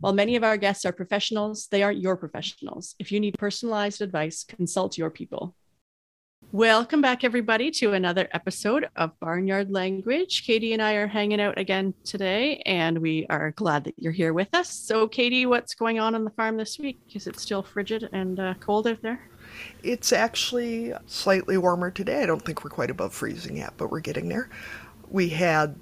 While many of our guests are professionals, they aren't your professionals. If you need personalized advice, consult your people. Welcome back, everybody, to another episode of Barnyard Language. Katie and I are hanging out again today, and we are glad that you're here with us. So, Katie, what's going on on the farm this week? Is it still frigid and uh, cold out there? It's actually slightly warmer today. I don't think we're quite above freezing yet, but we're getting there. We had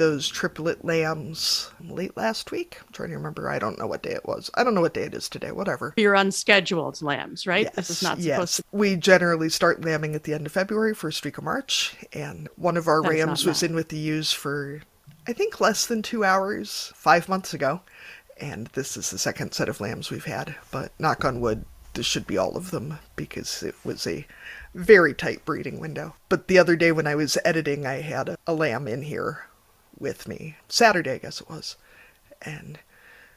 those triplet lambs late last week. I'm trying to remember. I don't know what day it was. I don't know what day it is today. Whatever. You're unscheduled lambs, right? Yes, this is not yes. supposed to. We generally start lambing at the end of February, first week of March, and one of our That rams was in with the ewes for, I think, less than two hours five months ago, and this is the second set of lambs we've had. But knock on wood, this should be all of them because it was a very tight breeding window. But the other day when I was editing, I had a, a lamb in here with me. Saturday, I guess it was. And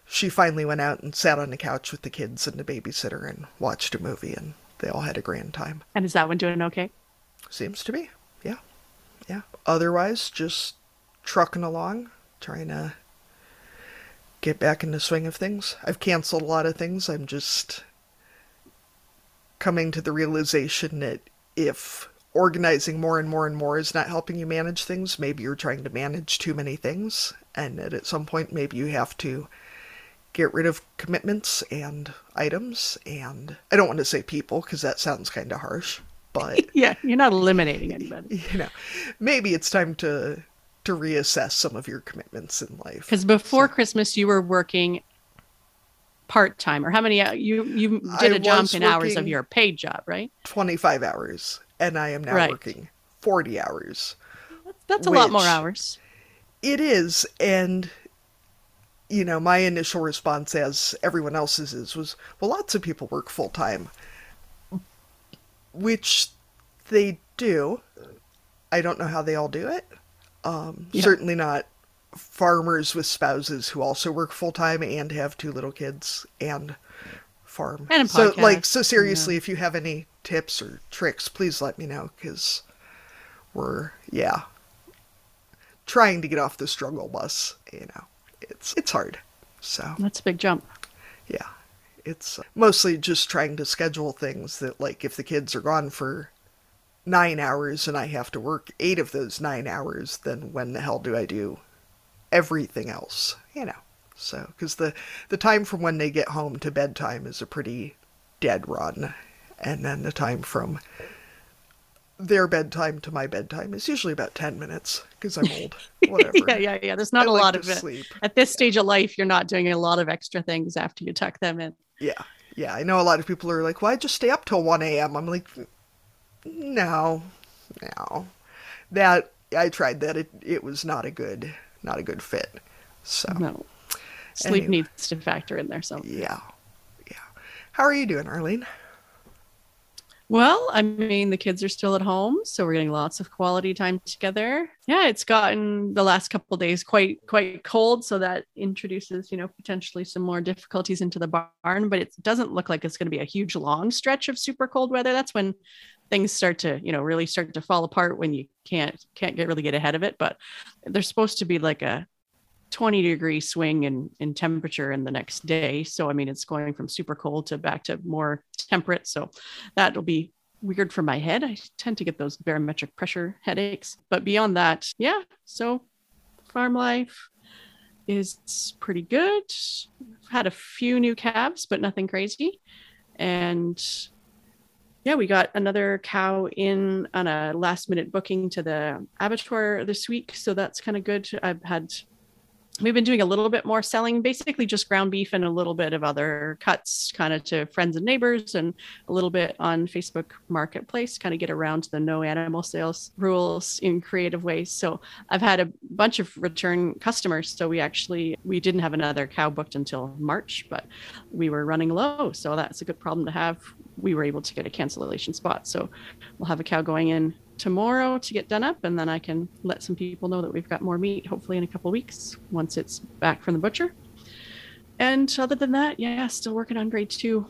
she finally went out and sat on the couch with the kids and the babysitter and watched a movie, and they all had a grand time. And is that one doing okay? Seems to be. Yeah. Yeah. Otherwise, just trucking along, trying to get back in the swing of things. I've canceled a lot of things. I'm just coming to the realization that if organizing more and more and more is not helping you manage things, maybe you're trying to manage too many things, and at some point maybe you have to get rid of commitments and items and I don't want to say people because that sounds kind of harsh, but Yeah, you're not eliminating anybody. you know, maybe it's time to to reassess some of your commitments in life. Because before Christmas, you were working part time, or how many? You you did I a jump in hours of your paid job, right? 25 hours and I am now Right. working 40 hours. That's, a lot more hours. It is and you know, my initial response as everyone else's is was well lots of people work full time which they do. I don't know how they all do it. Um, Yeah. Certainly not farmers with spouses who also work full time and have two little kids and farm. And a so, like, so seriously, if you have any tips or tricks, please let me know because we're yeah trying to get off the struggle bus. You know, it's it's hard. So That's a big jump. yeah, it's uh, mostly just trying to schedule things that, like, if the kids are gone for nine hours and I have to work eight of those nine hours, then when the hell do I do everything else? You know, so because the the time from when they get home to bedtime is a pretty dead run, and then the time from their bedtime to my bedtime is usually about ten minutes because I'm old. Whatever. yeah, yeah, yeah. There's not I a like lot of sleep. At this stage of life, you're not doing a lot of extra things after you tuck them in. Yeah, yeah. I know a lot of people are like, "Why just stay up till one a.m.?" I'm like, "No, no." That I tried that. It it was not a good not a good fit. So No. Sleep Anyway. needs to factor in there. So, yeah, yeah. How are you doing, Arlene? Well, I mean, the kids are still at home, so we're getting lots of quality time together. Yeah, it's gotten the last couple days quite quite cold, so that introduces, you know, potentially some more difficulties into the barn. But it doesn't look like it's going to be a huge long stretch of super cold weather. That's when things start to, you know, really start to fall apart when you can't can't get really get ahead of it. But there's supposed to be like a 20 degree swing in in temperature in the next day. So i mean it's going from super cold to back to more temperate. So that'll be weird for my head. I tend to get those barometric pressure headaches. But beyond that yeah so farm life is pretty good. I've had a few new calves but nothing crazy. And yeah we got another cow in on a last minute booking to the abattoir this week. So that's kind of good. I've had we've been doing a little bit more selling, basically just ground beef and a little bit of other cuts, kind of to friends and neighbors, and a little bit on Facebook Marketplace, kind of get around the no animal sales rules in creative ways. So I've had a bunch of return customers. So we actually we didn't have another cow booked until March, but we were running low, so that's a good problem to have. We were able to get a cancellation spot, so we'll have a cow going in tomorrow to get done up and then i can let some people know that we've got more meat hopefully in a couple weeks once it's back from the butcher. And other than that yeah still working on grade two.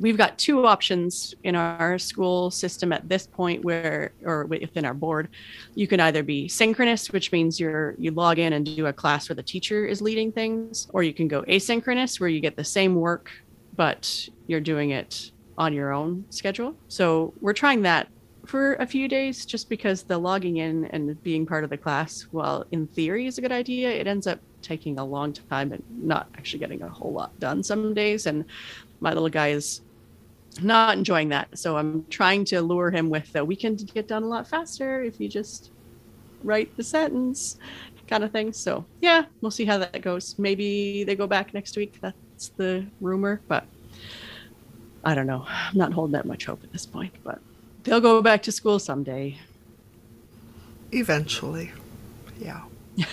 We've got two options in our school system at this point where or within our board. You can either be synchronous which means you're you log in and do a class where the teacher is leading things or you can go asynchronous where you get the same work but you're doing it on your own schedule. So we're trying that for a few days just because the logging in and being part of the class, while in theory is a good idea, it ends up taking a long time and not actually getting a whole lot done some days. And my little guy is not enjoying that. So I'm trying to lure him with the we can get done a lot faster if you just write the sentence kind of thing. So yeah, we'll see how that goes. Maybe they go back next week. That's the rumor, but I don't know. I'm not holding that much hope at this point, but they'll go back to school someday. Eventually. Yeah.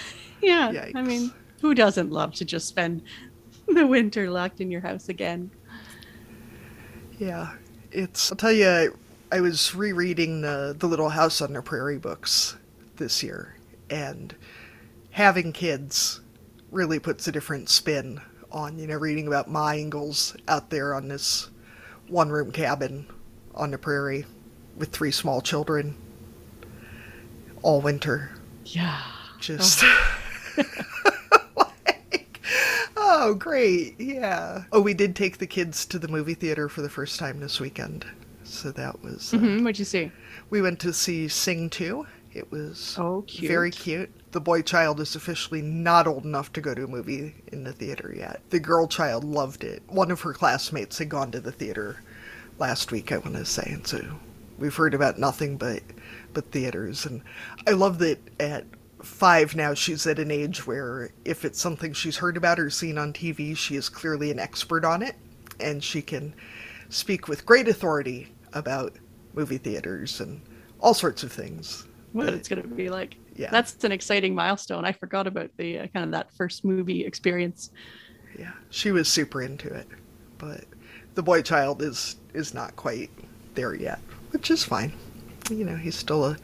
yeah. Yikes. I mean, who doesn't love to just spend the winter locked in your house again? Yeah. It's, I'll tell you, I was rereading the, the Little House on the Prairie books this year, and having kids really puts a different spin on, you know, reading about Ma Ingalls out there on this one room cabin on the prairie with three small children all winter. Yeah. Just oh. like, oh, great. Yeah. Oh, we did take the kids to the movie theater for the first time this weekend. So that was. Uh, mm-hmm. What'd you see? We went to see Sing 2. It was oh, cute. very cute. The boy child is officially not old enough to go to a movie in the theater yet. The girl child loved it. One of her classmates had gone to the theater last week, I want to say, and so We've heard about nothing but but theaters, and I love that at five now she's at an age where if it's something she's heard about or seen on TV, she is clearly an expert on it, and she can speak with great authority about movie theaters and all sorts of things. What but, it's going to be like. Yeah. That's an exciting milestone. I forgot about the uh, kind of that first movie experience. Yeah, she was super into it, but the boy child is is not quite there yet which is fine. You know, he's still a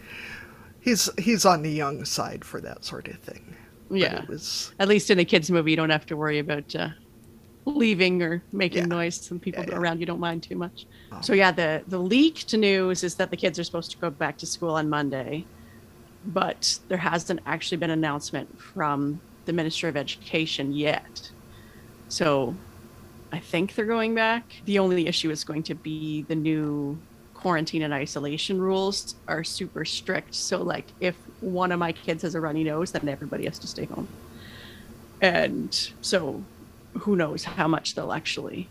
he's he's on the young side for that sort of thing. Yeah, was, at least in a kids movie, you don't have to worry about uh, leaving or making yeah. noise. Some people yeah, yeah. around you don't mind too much. Oh. So yeah, the the leaked news is that the kids are supposed to go back to school on Monday, but there hasn't actually been an announcement from the Minister of Education yet. So I think they're going back. The only issue is going to be the new quarantine and isolation rules are super strict. So like if one of my kids has a runny nose, then everybody has to stay home. And so who knows how much they'll actually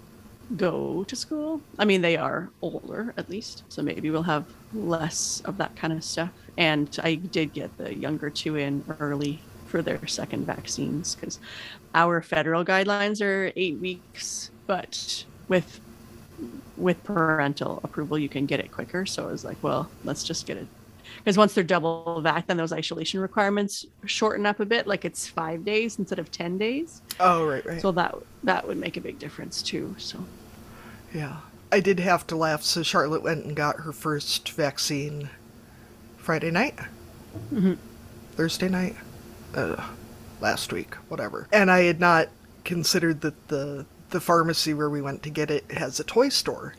go to school. I mean, they are older at least, so maybe we'll have less of that kind of stuff. And I did get the younger two in early for their second vaccines because our federal guidelines are eight weeks, but with with parental approval, you can get it quicker. So I was like, well, let's just get it. Because once they're double vac, then those isolation requirements shorten up a bit. Like it's five days instead of ten days. Oh, right, right. So that that would make a big difference too. So. Yeah, I did have to laugh. So Charlotte went and got her first vaccine Friday night, mm-hmm. Thursday night, uh, last week, whatever. And I had not considered that the the pharmacy where we went to get it has a toy store.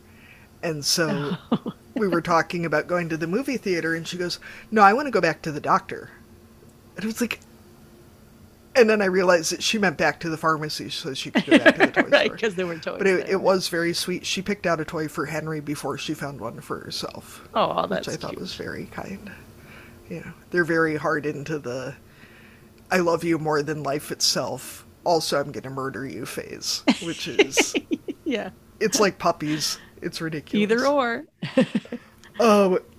And so oh. we were talking about going to the movie theater, and she goes, No, I want to go back to the doctor. And it was like, and then I realized that she meant back to the pharmacy so she could go back to the toy right, because there were toys. But it, it, was very sweet. She picked out a toy for Henry before she found one for herself. Oh, that's Which I thought cute. was very kind. You know, they're very hard into the I love you more than life itself also I'm gonna murder you phase, which is yeah, it's like puppies. It's ridiculous. Either or. Oh.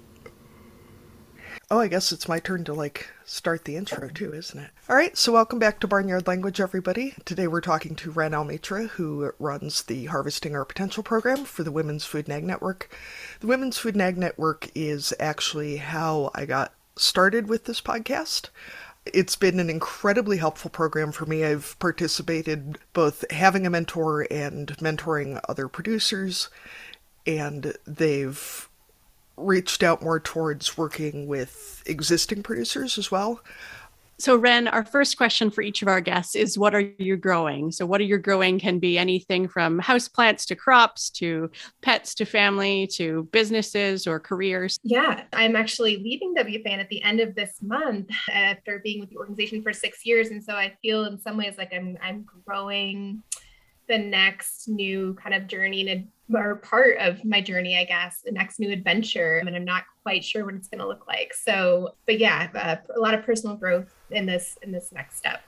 Oh, I guess it's my turn to like start the intro too, isn't it? All right, so welcome back to Barnyard Language, everybody. Today we're talking to Wren Almitra, who runs the Harvesting Our Potential program for the Women's Food and Ag Network. The Women's Food and Ag Network is actually how I got started with this podcast. It's been an incredibly helpful program for me. I've participated both having a mentor and mentoring other producers, and they've reached out more towards working with existing producers as well. So, Wren, our first question for each of our guests is what are you growing? So, what are you growing can be anything from houseplants to crops to pets to family to businesses or careers. Yeah, I'm actually leaving WFAN at the end of this month after being with the organization for six years. And so I feel in some ways like I'm I'm growing the next new kind of journey and or part of my journey, I guess, the next new adventure. And I'm not quite sure what it's going to look like. So, but yeah, uh, a lot of personal growth in this in this next step.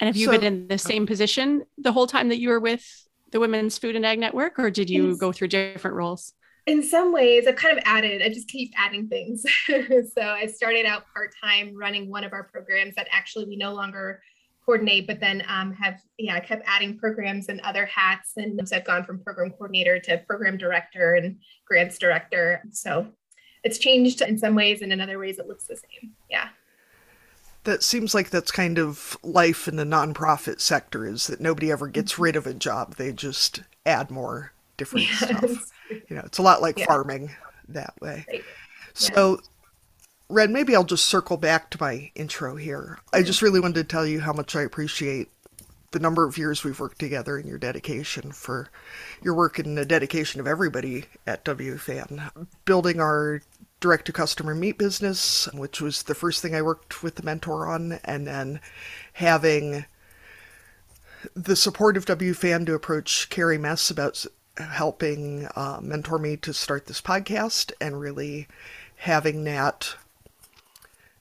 And have you so, been in the same position the whole time that you were with the Women's Food and Ag Network, or did you go through different roles? In some ways, I've kind of added, I just keep adding things. so I started out part time running one of our programs that actually we no longer coordinate, but then um, have, yeah, I kept adding programs and other hats. And so I've gone from program coordinator to program director and grants director. So it's changed in some ways, and in other ways, it looks the same. Yeah. That seems like that's kind of life in the nonprofit sector is that nobody ever gets mm-hmm. rid of a job. They just add more different yes. stuff. You know, it's a lot like yeah. farming that way. Right. So, yeah Wren, maybe I'll just circle back to my intro here. I just really wanted to tell you how much I appreciate the number of years we've worked together and your dedication for your work and the dedication of everybody at WFAN. Building our direct to customer meat business, which was the first thing I worked with the mentor on, and then having the support of WFAN to approach Carrie Mess about helping uh, mentor me to start this podcast and really having that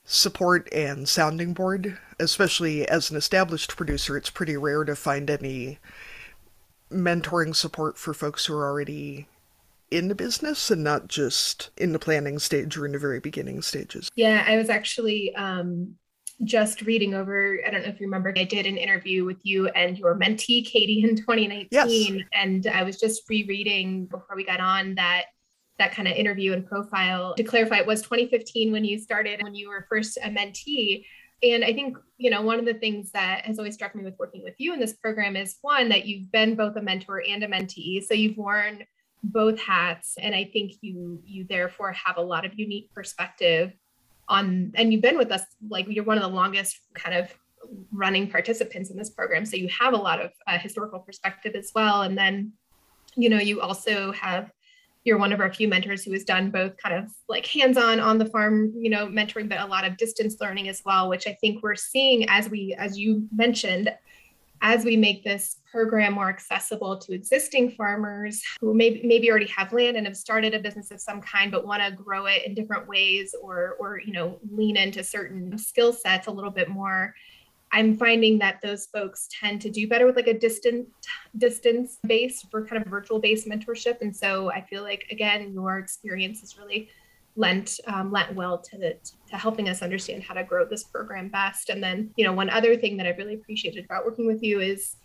support and sounding board, especially as an established producer. It's pretty rare to find any mentoring support for folks who are already in the business and not just in the planning stage or in the very beginning stages. Yeah, I was actually um, just reading over, I don't know if you remember, I did an interview with you and your mentee, Katie, in 2019. Yes. And I was just rereading before we got on that that kind of interview and profile. To clarify, it was 2015 when you started, when you were first a mentee. And I think, you know, one of the things that has always struck me with working with you in this program is one, that you've been both a mentor and a mentee. So you've worn both hats. And I think you you therefore have a lot of unique perspective on and you've been with us like you're one of the longest kind of running participants in this program. So you have a lot of uh, historical perspective as well. And then, you know, you also have you're one of our few mentors who has done both kind of like hands-on on the farm you know mentoring but a lot of distance learning as well which i think we're seeing as we as you mentioned as we make this program more accessible to existing farmers who maybe maybe already have land and have started a business of some kind but want to grow it in different ways or or you know lean into certain skill sets a little bit more I'm finding that those folks tend to do better with like a distant distance based for kind of virtual based mentorship. And so I feel like again, your experience has really lent um, lent well to the to helping us understand how to grow this program best. And then, you know, one other thing that I've really appreciated about working with you is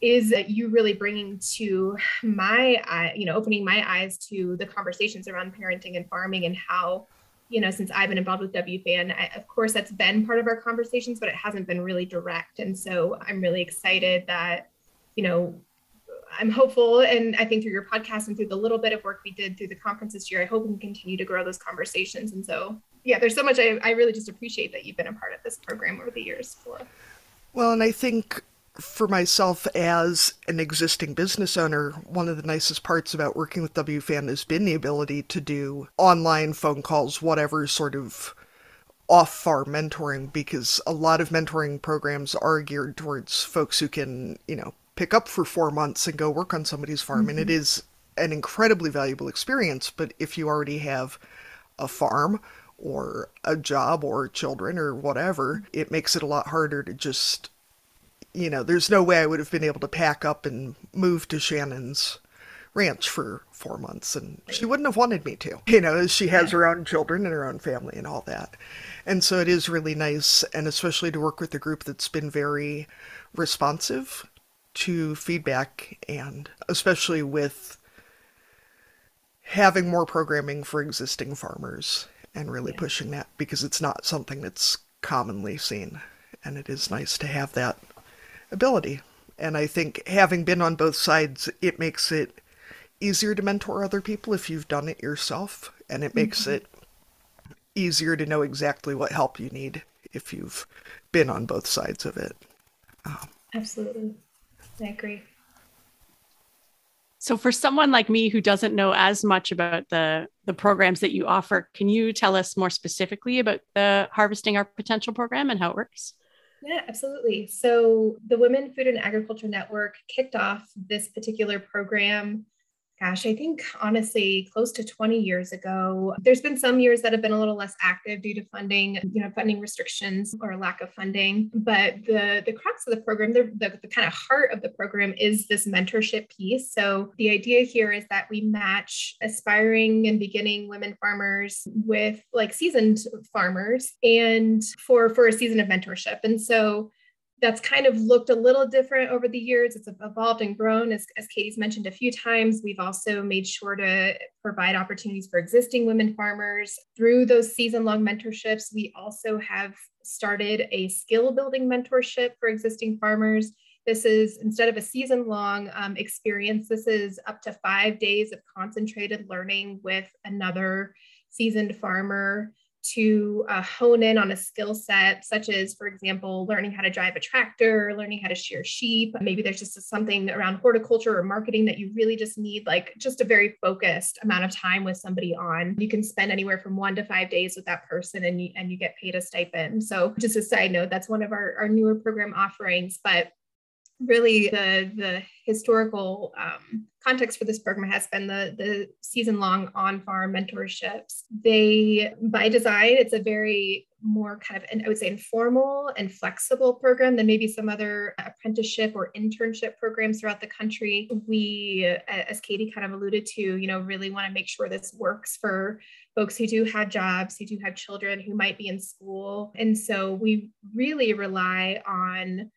is that you really bringing to my you know opening my eyes to the conversations around parenting and farming and how you know, since I've been involved with WFAN, I, of course, that's been part of our conversations, but it hasn't been really direct. And so I'm really excited that, you know, I'm hopeful. And I think through your podcast and through the little bit of work we did through the conference this year, I hope we can continue to grow those conversations. And so, yeah, there's so much I, I really just appreciate that you've been a part of this program over the years for. Well, and I think for myself as an existing business owner, one of the nicest parts about working with WFAN has been the ability to do online phone calls, whatever sort of off farm mentoring, because a lot of mentoring programs are geared towards folks who can, you know, pick up for four months and go work on somebody's farm. Mm-hmm. And it mm-hmm. an incredibly valuable experience. But if you already have a farm, or a job or children or whatever, it makes it a lot harder to just you know, there's no way I would have been able to pack up and move to Shannon's ranch for four months and she wouldn't have wanted me to. You know, she has her own children and her own family and all that. And so it is really nice, and especially to work with a group that's been very responsive to feedback and especially with having more programming for existing farmers and really yeah. pushing that because it's not something that's commonly seen. And it is nice to have that ability. And I think having been on both sides, it makes it easier to mentor other people if you've done it yourself. And it makes mm-hmm. it easier to know exactly what help you need if you've been on both sides of it. Um, Absolutely. I agree. So for someone like me who doesn't know as much about the the programs that you offer, can you tell us more specifically about the Harvesting Our Potential program and how it works? Yeah, absolutely. So the Women Food and Agriculture Network kicked off this particular program gosh, I think honestly, close to 20 years ago. There's been some years that have been a little less active due to funding, you know, funding restrictions or lack of funding. But the the crux of the program, the, the, the kind of heart of the program is this mentorship piece. So the idea here is that we match aspiring and beginning women farmers with like seasoned farmers and for for a season of mentorship. And so that's kind of looked a little different over the years. It's evolved and grown. As, as Katie's mentioned a few times, we've also made sure to provide opportunities for existing women farmers through those season long mentorships. We also have started a skill building mentorship for existing farmers. This is instead of a season long um, experience, this is up to five days of concentrated learning with another seasoned farmer to uh, hone in on a skill set, such as, for example, learning how to drive a tractor, learning how to shear sheep. Maybe there's just something around horticulture or marketing that you really just need, like just a very focused amount of time with somebody on. You can spend anywhere from one to five days with that person and you, and you get paid a stipend. So, just a side note, that's one of our, our newer program offerings. But really the the historical um, context for this program has been the the season long on farm mentorships. They by design it's a very more kind of an, i would say informal and flexible program than maybe some other apprenticeship or internship programs throughout the country. We as katie kind of alluded to you know really want to make sure this works for folks who do have jobs who do have children who might be in school. And so we really rely on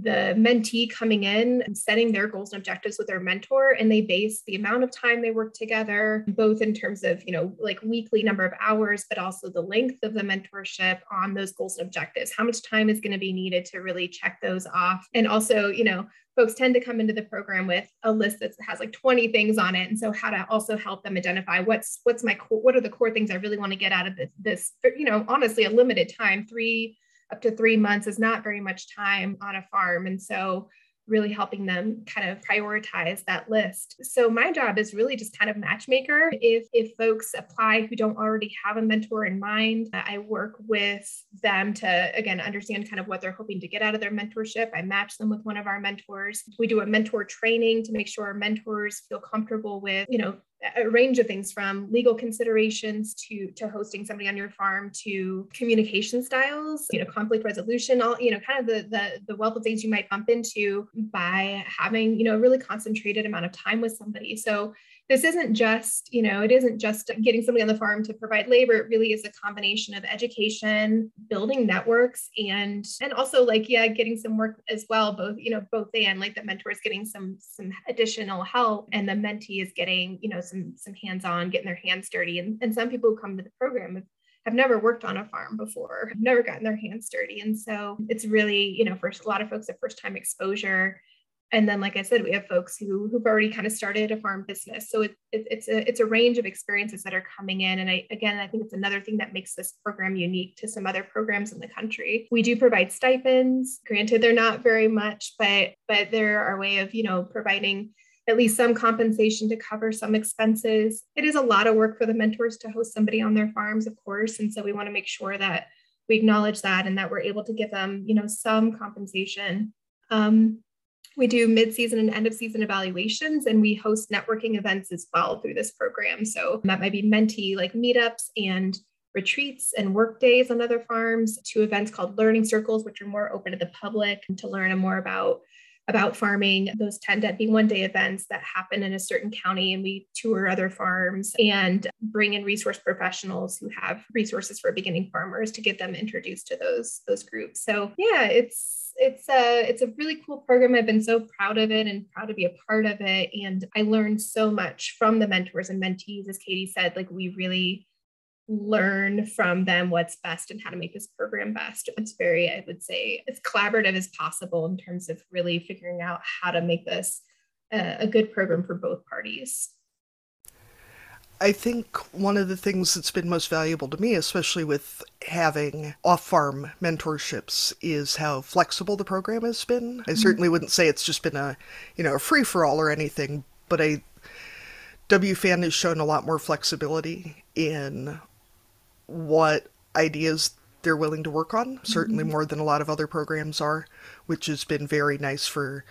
the mentee coming in and setting their goals and objectives with their mentor and they base the amount of time they work together both in terms of you know like weekly number of hours but also the length of the mentorship on those goals and objectives. How much time is going to be needed to really check those off? And also you know folks tend to come into the program with a list that has like 20 things on it. And so how to also help them identify what's what's my core, what are the core things i really want to get out of this this you know honestly a limited time three up to three months is not very much time on a farm. And so really helping them kind of prioritize that list. So my job is really just kind of matchmaker. If if folks apply who don't already have a mentor in mind, uh, I work with them to again understand kind of what they're hoping to get out of their mentorship. I match them with one of our mentors. We do a mentor training to make sure our mentors feel comfortable with, you know, a range of things from legal considerations to to hosting somebody on your farm to communication styles you know conflict resolution all you know kind of the the, the wealth of things you might bump into by having you know a really concentrated amount of time with somebody. So this isn't just, you know, it isn't just getting somebody on the farm to provide labor. It really is a combination of education, building networks, and and also like yeah, getting some work as well. Both you know, both and like the mentor is getting some some additional help, and the mentee is getting you know some some hands on, getting their hands dirty. And and some people who come to the program have have never worked on a farm before, have never gotten their hands dirty. And so it's really, you know, for a lot of folks, a first time exposure and then like i said we have folks who who've already kind of started a farm business. So it, it, it's a it's a range of experiences that are coming in. And i again i think it's another thing that makes this program unique to some other programs in the country. We do provide stipends. Granted they're not very much but but they're our way of you know providing at least some compensation to cover some expenses. It is a lot of work for the mentors to host somebody on their farms of course. And so we want to make sure that we acknowledge that and that we're able to give them you know some compensation. Um, we do mid-season and end of season evaluations, and we host networking events as well through this program. So that might be mentee like meetups and retreats and work days on other farms, two events called learning circles, which are more open to the public to learn more about about farming. Those tend to be one day events that happen in a certain county, and we tour other farms and bring in resource professionals who have resources for beginning farmers to get them introduced to those those groups. So yeah, it's it's a it's a really cool program. I've been so proud of it and proud to be a part of it. And I learned so much from the mentors and mentees, as Katie said. Like we really learn from them what's best and how to make this program best. It's very, I would say, as collaborative as possible in terms of really figuring out how to make this a, a good program for both parties. I think one of the things that's been most valuable to me, especially with having off farm mentorships, is how flexible the program has been. I mm-hmm. certainly wouldn't say it's just been a, you know, a free for all or anything, but I WFAN has shown a lot more flexibility in what ideas they're willing to work on, certainly mm-hmm. more than a lot of other programs are, which has been very nice for,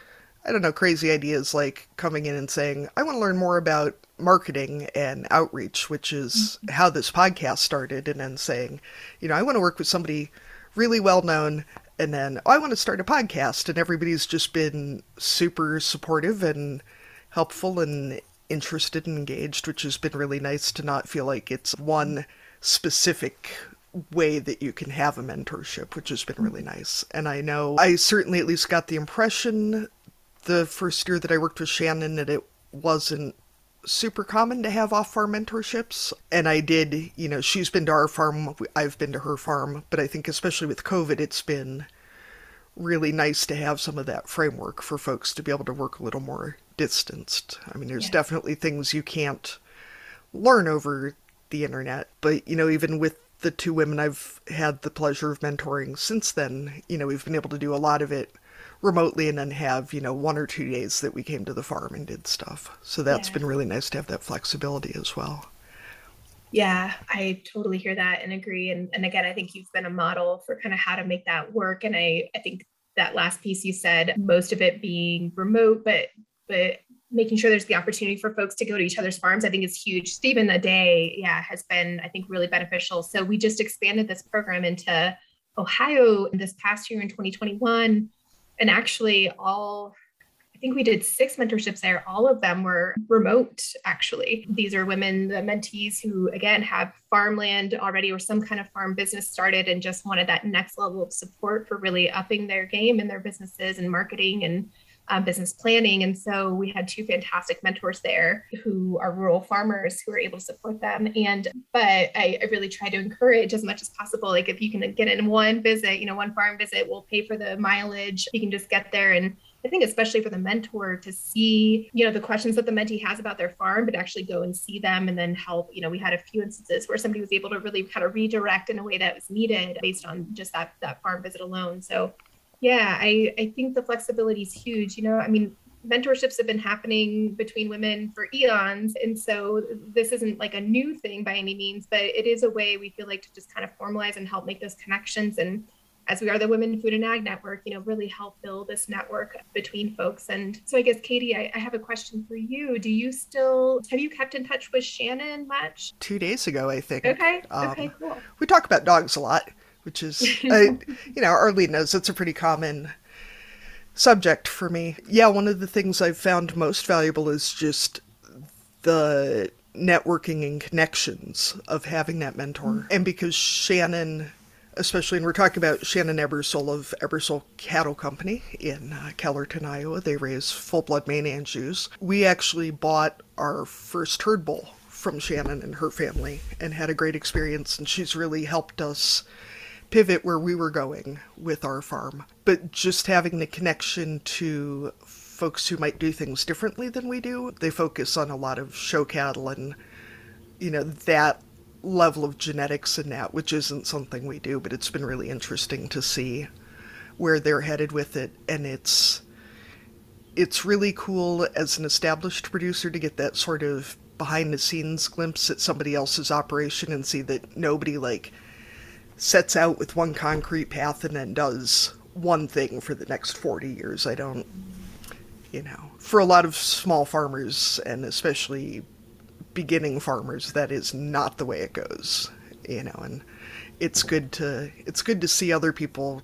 I don't know, crazy ideas like coming in and saying, I want to learn more about marketing and outreach, which is mm-hmm. how this podcast started, and then saying, you know, I want to work with somebody really well known. And then oh, I want to start a podcast, and everybody's just been super supportive and helpful and interested and engaged, which has been really nice to not feel like it's one specific way that you can have a mentorship, which has been really nice. And I know I certainly at least got the impression the first year that I worked with Shannon that it wasn't super common to have off farm mentorships. And I did, you know, she's been to our farm, I've been to her farm, but I think especially with COVID, it's been really nice to have some of that framework for folks to be able to work a little more distanced. I mean, there's yeah. definitely things you can't learn over the internet. But, you know, even with the two women I've had the pleasure of mentoring since then, you know, we've been able to do a lot of it remotely and then have, you know, one or two days that we came to the farm and did stuff. So that's yeah. been really nice to have that flexibility as well. Yeah, I totally hear that and agree. And, and again, I think you've been a model for kind of how to make that work. And I, I think that last piece you said, most of it being remote, but but making sure there's the opportunity for folks to go to each other's farms, I think is huge. Stephen a day, yeah, has been, I think, really beneficial. So we just expanded this program into Ohio this past year in 2021. And actually, all I think we did six mentorships there. All of them were remote, actually. These are women, the mentees who, again, have farmland already or some kind of farm business started and just wanted that next level of support for really upping their game in their businesses and marketing and um, business planning. And so we had two fantastic mentors there who are rural farmers who are able to support them. And, but I, I really try to encourage as much as possible. Like if you can get in one visit, you know, one farm visit, we'll pay for the mileage. You can just get there and I think especially for the mentor to see, you know, the questions that the mentee has about their farm, but actually go and see them and then help. You know, we had a few instances where somebody was able to really kind of redirect in a way that was needed based on just that that farm visit alone. So yeah, I, I think the flexibility is huge. You know, I mean, mentorships have been happening between women for eons. And so this isn't like a new thing by any means, but it is a way we feel like to just kind of formalize and help make those connections. And as we are the Women Food and Ag Network, you know, really help build this network between folks. And so I guess, Katie, I, I have a question for you. Do you still, have you kept in touch with Shannon much? Two days ago, I think. Okay. Um, okay, cool. We talk about dogs a lot which is, uh, you know, Arlene knows it's a pretty common subject for me. Yeah, one of the things I've found most valuable is just the networking and connections of having that mentor. Mm. And because Shannon, especially, and we're talking about Shannon Ebersole of Ebersole Cattle Company in uh, Kellerton, Iowa, they raise full blood Maine Anjous. We actually bought our first herd bull from Shannon and her family and had a great experience, and she's really helped us pivot where we were going with our farm. But just having the connection to folks who might do things differently than we do, they focus on a lot of show cattle and, you know, that level of genetics and that, which isn't something we do, but it's been really interesting to see where they're headed with it. And it's, it's really cool as an established producer to get that sort of behind the scenes glimpse at somebody else's operation and see that nobody like sets out with one concrete path and then does one thing for the next 40 years. I don't, you know, for a lot of small farmers and especially beginning farmers, that is not the way it goes, you know, and it's good to, it's good to see other people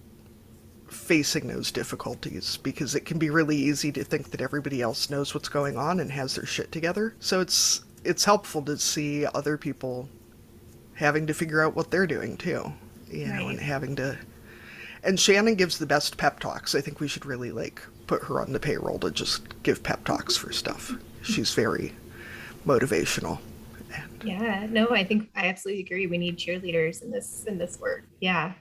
facing those difficulties because it can be really easy to think that everybody else knows what's going on and has their shit together. So it's it's helpful to see other people having to figure out what they're doing too, you know, right. and having to. And Shannon gives the best pep talks. I think we should really like put her on the payroll to just give pep talks for stuff. She's very motivational. And... Yeah, no, I think I absolutely agree. We need cheerleaders in this in this work. Yeah,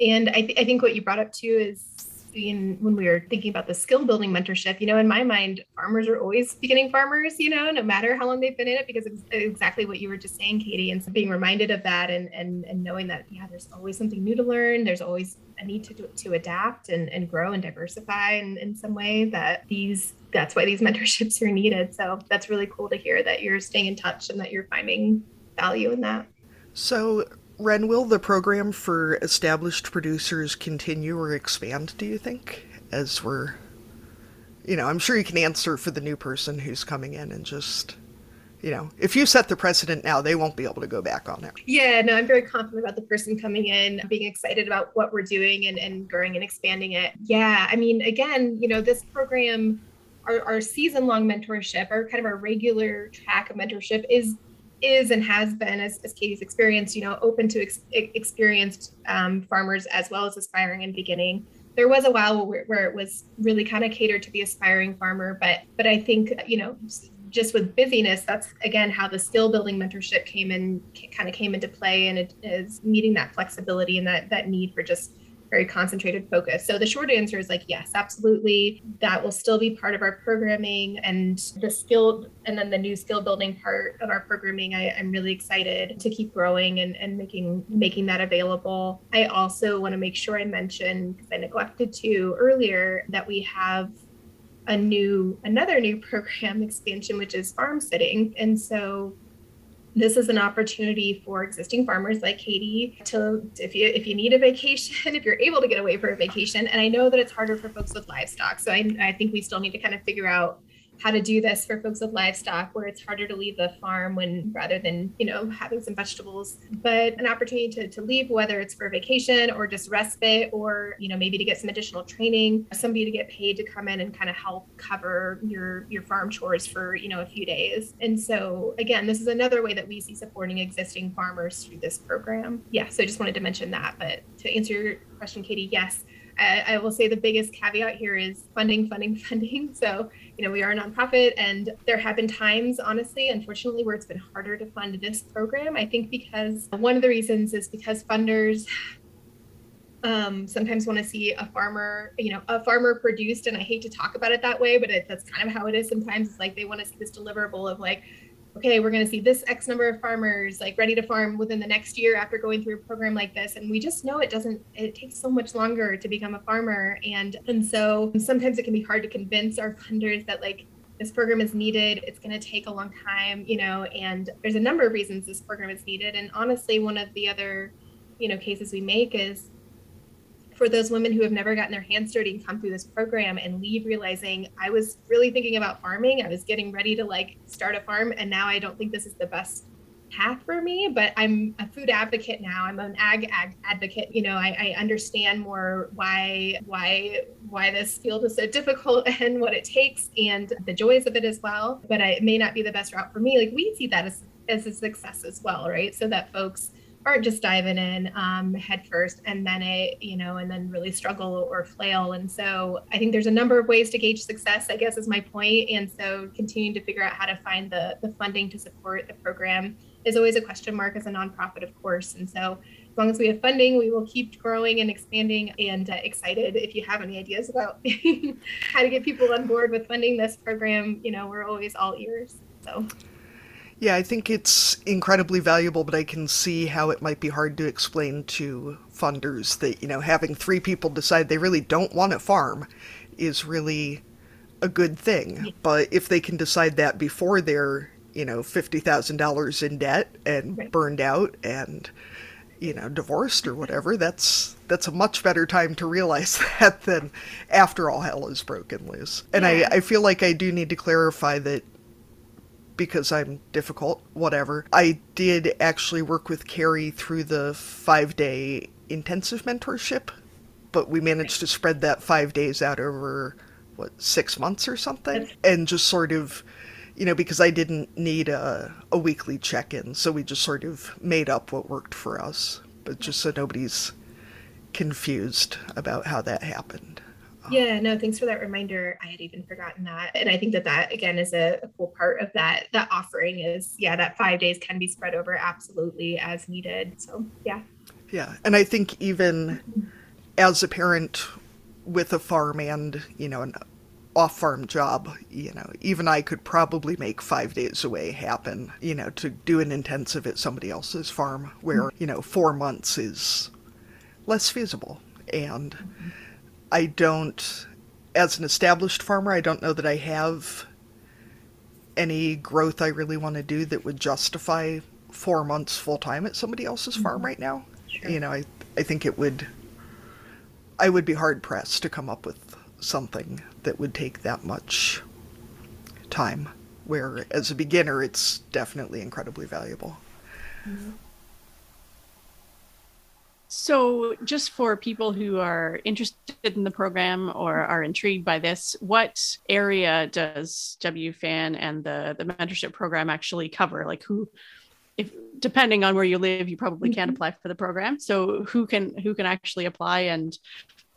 and I, th- I think what you brought up too is in, when we were thinking about the skill building mentorship, you know, in my mind, farmers are always beginning farmers, you know, no matter how long they've been in it, because it's exactly what you were just saying, Katie, and so being reminded of that and and and knowing that yeah, there's always something new to learn. There's always a need to to adapt and, and grow and diversify in, in some way that these that's why these mentorships are needed. So that's really cool to hear that you're staying in touch and that you're finding value in that. So Wren, will the program for established producers continue or expand, do you think? As we're, you know, I'm sure you can answer for the new person who's coming in and just, you know, if you set the precedent now, they won't be able to go back on it. Yeah, no, I'm very confident about the person coming in, being excited about what we're doing and, and growing and expanding it. Yeah, I mean, again, you know, this program, our, our season long mentorship, our kind of our regular track of mentorship is is and has been, as, as Katie's experienced, you know, open to ex- experienced um, farmers as well as aspiring and beginning. There was a while where, where it was really kind of catered to the aspiring farmer, but but I think you know just with busyness, that's again how the skill building mentorship came in, kind of came into play, and it is meeting that flexibility and that that need for just very concentrated focus. So the short answer is like, yes, absolutely. That will still be part of our programming and the skill and then the new skill building part of our programming. I, am really excited to keep growing and, and making making that available. I also want to make sure I mention, because I neglected to earlier, that we have a new another new program expansion, which is farm sitting. And so this is an opportunity for existing farmers like Katie to if you if you need a vacation, if you're able to get away for a vacation. And I know that it's harder for folks with livestock. So I, I think we still need to kind of figure out how to do this for folks with livestock where it's harder to leave the farm when rather than you know having some vegetables. But an opportunity to, to leave whether it's for vacation or just respite or you know maybe to get some additional training somebody to get paid to come in and kind of help cover your your farm chores for you know a few days. And so again this is another way that we see supporting existing farmers through this program. Yeah so i just wanted to mention that but to answer your question katie yes I, I will say the biggest caveat here is funding, funding, funding. So, you know, we are a nonprofit, and there have been times, honestly, unfortunately, where it's been harder to fund this program. I think because one of the reasons is because funders um, sometimes want to see a farmer, you know, a farmer produced, and I hate to talk about it that way, but it, that's kind of how it is sometimes. It's like they want to see this deliverable of like, okay, we're going to see this X number of farmers like ready to farm within the next year after going through a program like this. And we just know it doesn't, it takes so much longer to become a farmer. And, and so sometimes it can be hard to convince our funders that like, this program is needed. It's going to take a long time, you know, and there's a number of reasons this program is needed. And honestly, one of the other, you know, cases we make is for those women who have never gotten their hands dirty and come through this program and leave realizing I was really thinking about farming. I was getting ready to like start a farm and now I don't think this is the best path for me, but I'm a food advocate now. I'm an ag, ag advocate. You know, I, I understand more why why why this field is so difficult and what it takes and the joys of it as well. But I, it may not be the best route for me. Like we see that as as a success as well, right? So that folks aren't just diving in um, head first and then it, you know, and then really struggle or flail. And so I think there's a number of ways to gauge success, I guess is my point. And so continuing to figure out how to find the, the funding to support the program is always a question mark as a nonprofit, of course. And so as long as we have funding, we will keep growing and expanding and uh, excited. If you have any ideas about how to get people on board with funding this program, you know, we're always all ears. So yeah, I think it's incredibly valuable, but I can see how it might be hard to explain to funders that, you know, having three people decide they really don't want to farm is really a good thing. But if they can decide that before they're, you know, $50,000 in debt and right. burned out and, you know, divorced or whatever, that's that's a much better time to realize that than after all hell is broken loose. And yeah. I, I feel like I do need to clarify that because I'm difficult, whatever. I did actually work with Carrie through the five day intensive mentorship, but we managed to spread that five days out over what six months or something, and just sort of, you know, because I didn't need a a weekly check in, so we just sort of made up what worked for us, but just so nobody's confused about how that happened. Yeah, no, thanks for that reminder. I had even forgotten that. And I think that that again is a, a, cool part of that that offering is yeah, that 5 days can be spread over absolutely as needed. So, yeah. Yeah, and I think even as a parent with a farm and, you know, an off-farm job, you know, even I could probably make 5 days away happen, you know, to do an intensive at somebody else's farm where, you know, 4 months is less feasible and mm-hmm I don't, as an established farmer, I don't know that I have any growth I really want to do that would justify four months full time at somebody else's mm-hmm. farm right now. Sure. You know, I, I think it would, I would be hard pressed to come up with something that would take that much time. Where as a beginner, it's definitely incredibly valuable. Mm-hmm. So, just for people who are interested in the program or are intrigued by this, what area does WFAN and the the mentorship program actually cover? Like, who, if depending on where you live, you probably can't mm-hmm. apply for the program. So, who can who can actually apply, and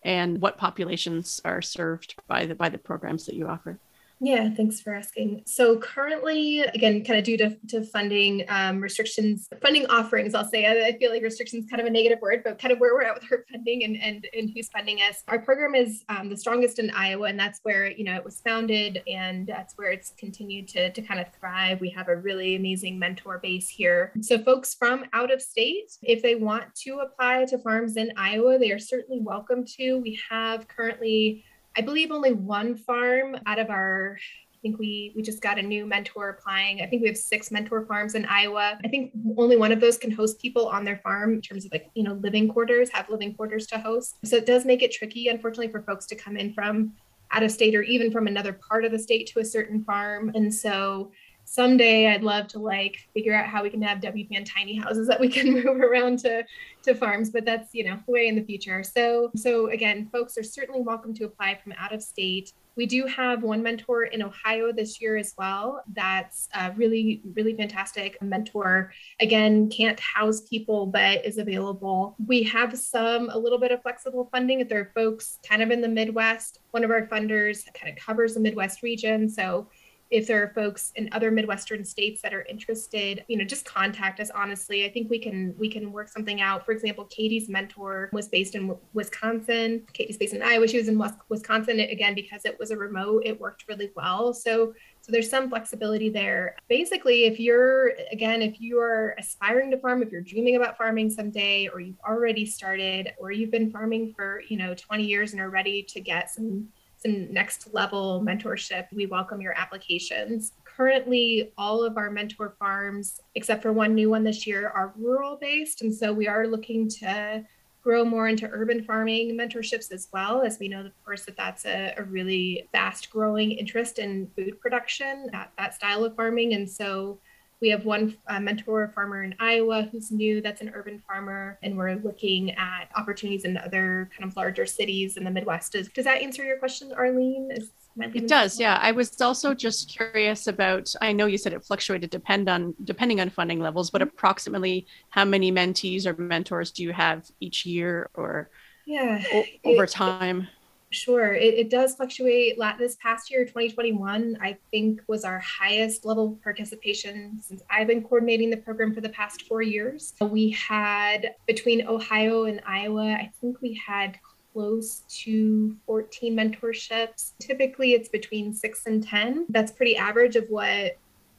and what populations are served by the by the programs that you offer? Yeah, thanks for asking. So currently, again, kind of due to, to funding um, restrictions, funding offerings, I'll say, I, I, feel like restrictions kind of a negative word, but kind of where we're at with our funding and, and, and who's funding us. Our program is um, the strongest in Iowa, and that's where, you know, it was founded and that's where it's continued to, to kind of thrive. We have a really amazing mentor base here. So folks from out of state, if they want to apply to farms in Iowa, they are certainly welcome to. We have currently I believe only one farm out of our I think we we just got a new mentor applying. I think we have six mentor farms in Iowa. I think only one of those can host people on their farm in terms of like, you know, living quarters, have living quarters to host. So it does make it tricky, unfortunately, for folks to come in from out of state or even from another part of the state to a certain farm. And so someday I'd love to like figure out how we can have WFAN tiny houses that we can move around to to farms, but that's you know way in the future. So so again, folks are certainly welcome to apply from out of state. We do have one mentor in Ohio this year as well. That's a really, really fantastic mentor. Again, can't house people, but is available. We have some, a little bit of flexible funding if there are folks kind of in the Midwest. One of our funders kind of covers the Midwest region. So if there are folks in other midwestern states that are interested you know just contact us honestly. I think we can we can work something out. For example katie's mentor was based in wisconsin. Katie's based in iowa. She was in wisconsin again because it was a remote. It worked really well. So so there's some flexibility there. Basically if you're again if you are aspiring to farm if you're dreaming about farming someday or you've already started or you've been farming for you know 20 years and are ready to get some some next level mentorship, we welcome your applications. Currently, all of our mentor farms, except for one new one this year, are rural based. And so we are looking to grow more into urban farming mentorships as well, as we know, of course, that that's a, a really fast growing interest in food production, that, that style of farming. And so we have one uh, mentor farmer in Iowa who's new, that's an urban farmer, and we're looking at opportunities in other kind of larger cities in the Midwest. Does, does that answer your question, Arlene? Is, it does, yeah. I was also just curious about. I know you said it fluctuated depend on depending on funding levels, but mm-hmm. approximately how many mentees or mentors do you have each year or yeah o- over it, time? Sure, it, it, does fluctuate. This past year, 2021, I think was our highest level of participation since I've been coordinating the program for the past four years. We had between Ohio and Iowa, I think we had close to 14 mentorships. Typically, it's between six and 10. That's pretty average of what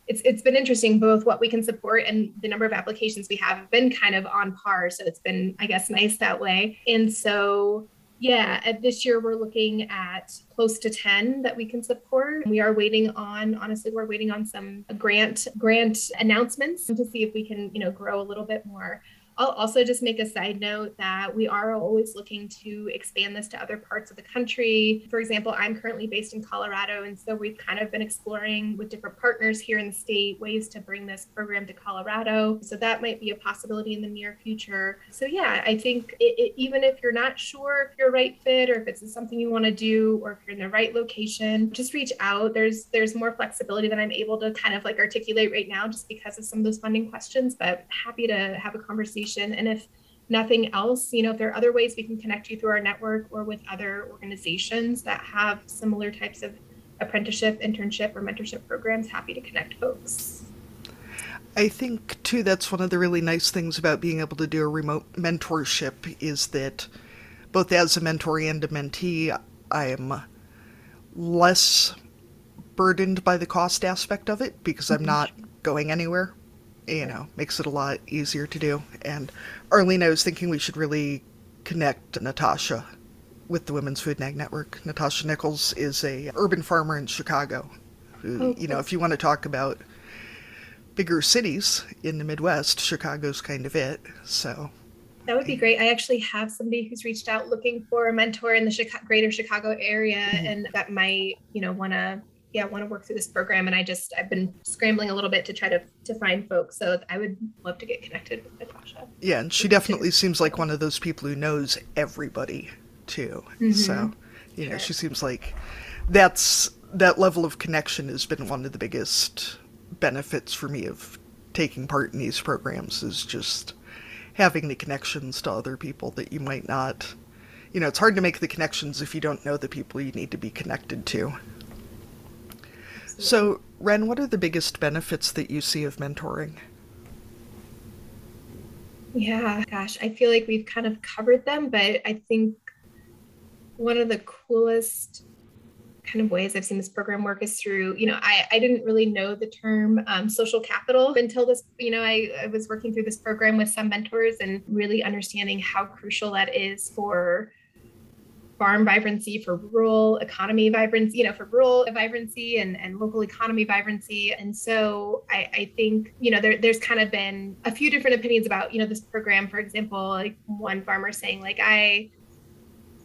it's it's been interesting both what we can support and the number of applications we have have been kind of on par so it's been i guess nice that way and so yeah, uh, this year we're looking at close to 10 that we can support. We are waiting on, honestly, we're waiting on some grant grant announcements to see if we can, you know, grow a little bit more. I'll also just make a side note that we are always looking to expand this to other parts of the country. For example, I'm currently based in Colorado, and so we've kind of been exploring with different partners here in the state ways to bring this program to Colorado. So that might be a possibility in the near future. So, yeah, I think it, it, even if you're not sure if you're a right fit or if it's something you want to do or if you're in the right location, just reach out. There's there's more flexibility than I'm able to kind of like articulate right now just because of some of those funding questions, but happy to have a conversation conversation. And if nothing else, you know, if there are other ways we can connect you through our network or with other organizations that have similar types of apprenticeship, internship, or mentorship programs, happy to connect folks. I think too that's one of the really nice things about being able to do a remote mentorship is that both as a mentor and a mentee, I am less burdened by the cost aspect of it because I'm mm-hmm. not going anywhere you know, makes it a lot easier to do. And Arlene, I was thinking we should really connect Natasha with the Women's Food and Ag Network. Natasha Nicholes is a urban farmer in Chicago. Who, oh, you know, if you want to talk about bigger cities in the Midwest, Chicago's kind of it. So that would be great. I actually have somebody who's reached out looking for a mentor in the Chicago, greater Chicago area, mm-hmm. and that might, you know, want to yeah I want to work through this program and i just i've been scrambling a little bit to try to to find folks so i would love to get connected with natasha yeah and she definitely seems like one of those people who knows everybody too mm-hmm. so you know sure. she seems like that's that level of connection has been one of the biggest benefits for me of taking part in these programs is just having the connections to other people that you might not you know it's hard to make the connections if you don't know the people you need to be connected to so, Wren, what are the biggest benefits that you see of mentoring? Yeah, gosh, I feel like we've kind of covered them, but I think one of the coolest kind of ways I've seen this program work is through, you know, I, I didn't really know the term um, social capital until this, you know, I, I was working through this program with some mentors and really understanding how crucial that is for farm vibrancy, for rural economy vibrancy, you know, for rural vibrancy and, and local economy vibrancy. And so I, I think, you know, there, there's kind of been a few different opinions about, you know, this program, for example, like one farmer saying like, I,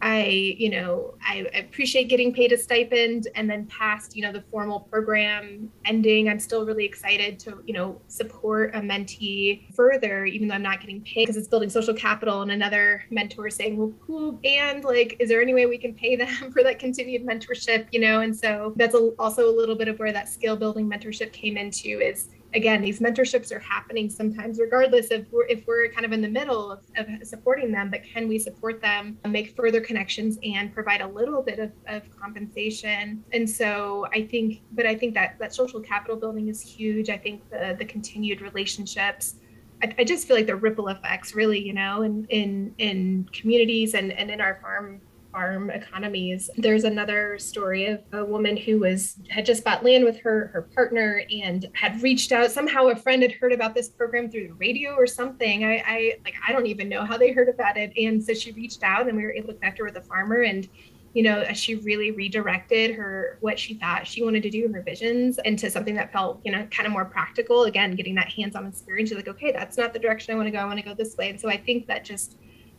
I, you know, I, appreciate getting paid a stipend and then past, you know, the formal program ending, I'm still really excited to, you know, support a mentee further, even though I'm not getting paid because it's building social capital. And another mentor saying, well, cool. And like, is there any way we can pay them for that continued mentorship, you know? And so that's a, also a little bit of where that skill building mentorship came into is again, these mentorships are happening sometimes, regardless of if we're kind of in the middle of, of, supporting them, but can we support them, make further connections, and provide a little bit of, of compensation? And so I think, but I think that that social capital building is huge. I think the the continued relationships. I, I just feel like the ripple effects, really, you know, in in in communities and and in our farm farm economies. There's another story of a woman who was had just bought land with her her partner and had reached out. Somehow a friend had heard about this program through the radio or something. I, I like I don't even know how they heard about it. And so she reached out and we were able to connect her with a farmer and you know, she really redirected her what she thought she wanted to do, her visions, into something that felt, you know, kind of more practical. Again, getting that hands-on experience. She's like, okay, that's not the direction I want to go. I want to go this way. And so I think that just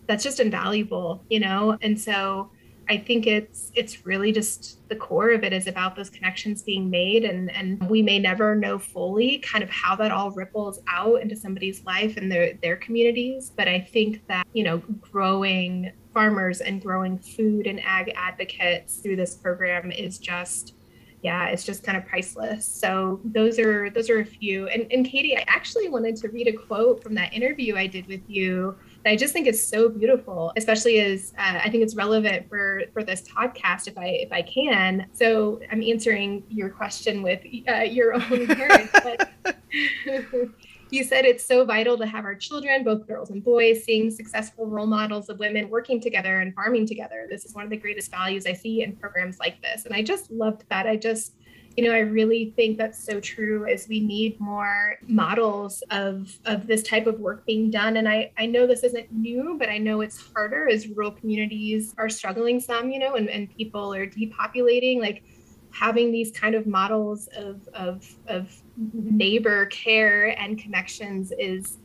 that's just invaluable, you know? And so I think it's it's really just the core of it is about those connections being made and and we may never know fully kind of how that all ripples out into somebody's life and their their communities but I think that you know growing farmers and growing food and ag advocates through this program is just yeah it's just kind of priceless so those are those are a few and, and katie i actually wanted to read a quote from that interview i did with you that I just think is so beautiful, especially as uh, I think it's relevant for for this podcast if I if I can. So I'm answering your question with uh, your own words, but you said it's so vital to have our children, both girls and boys, seeing successful role models of women working together and farming together. This is one of the greatest values I see in programs like this, and I just loved that. I just you know, I really think that's so true as we need more models of of this type of work being done. And I, I know this isn't new, but I know it's harder as rural communities are struggling some, you know, and, and people are depopulating. Like having these kind of models of of of neighbor care and connections is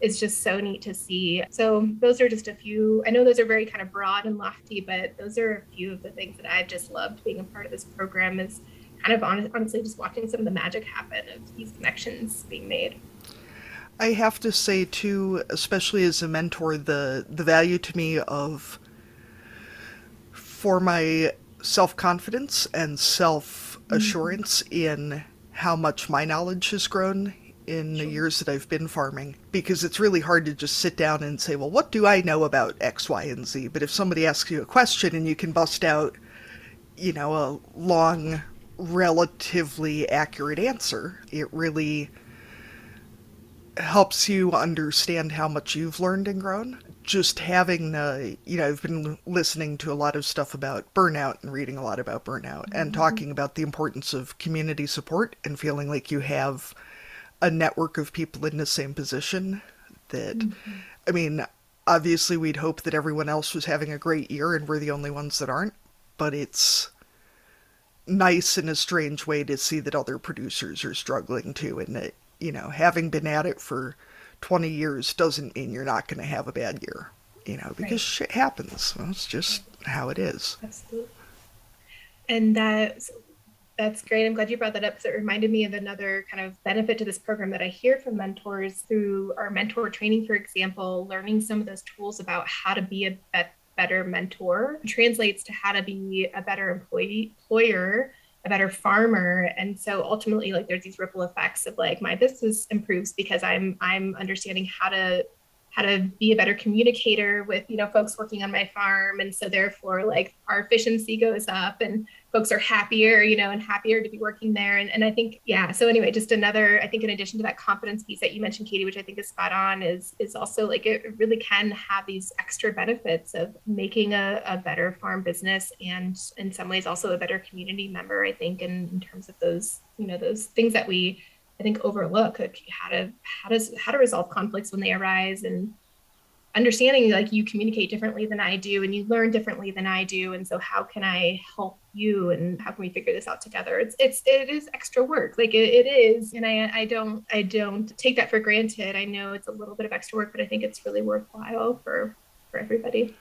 is just so neat to see. So those are just a few. I know those are very kind of broad and lofty, but those are a few of the things that I've just loved being a part of this program. Is kind of honestly just watching some of the magic happen of these connections being made. I have to say too, especially as a mentor, the the value to me of for my self confidence and self assurance mm-hmm. in how much my knowledge has grown in sure. the years that I've been farming because it's really hard to just sit down and say, well, what do I know about X, Y, and Z? But if somebody asks you a question and you can bust out, you know, a long, relatively accurate answer, it really helps you understand how much you've learned and grown. Just having the, you know, I've been listening to a lot of stuff about burnout and reading a lot about burnout mm-hmm. and talking about the importance of community support and feeling like you have a network of people in the same position that mm-hmm. I mean, obviously we'd hope that everyone else was having a great year and we're the only ones that aren't, but it's nice in a strange way to see that other producers are struggling too and that, you know, having been at it for 20 years doesn't mean you're not going to have a bad year, you know, because right. shit happens. Well, it's just how it is. Absolutely. And that that's great. I'm glad you brought that up because it reminded me of another kind of benefit to this program that I hear from mentors through our mentor training, for example, learning some of those tools about how to be a better mentor translates to how to be a better employee, employer, a better farmer. And so ultimately, like there's these ripple effects of like my business improves because I'm I'm understanding how to how to be a better communicator with you know folks working on my farm and so therefore like our efficiency goes up and folks are happier you know and happier to be working there. And, and i think yeah so anyway just another i think in addition to that confidence piece that you mentioned katie which i think is spot on is is also like it really can have these extra benefits of making a, a better farm business and in some ways also a better community member i think in, in terms of those you know those things that we I think overlook. Like how to how does how to resolve conflicts when they arise and understanding like you communicate differently than I do and you learn differently than I do and so how can I help you and how can we figure this out together? It's it's it is extra work like it, it is and I I don't I don't take that for granted. I know it's a little bit of extra work but I think it's really worthwhile for for everybody.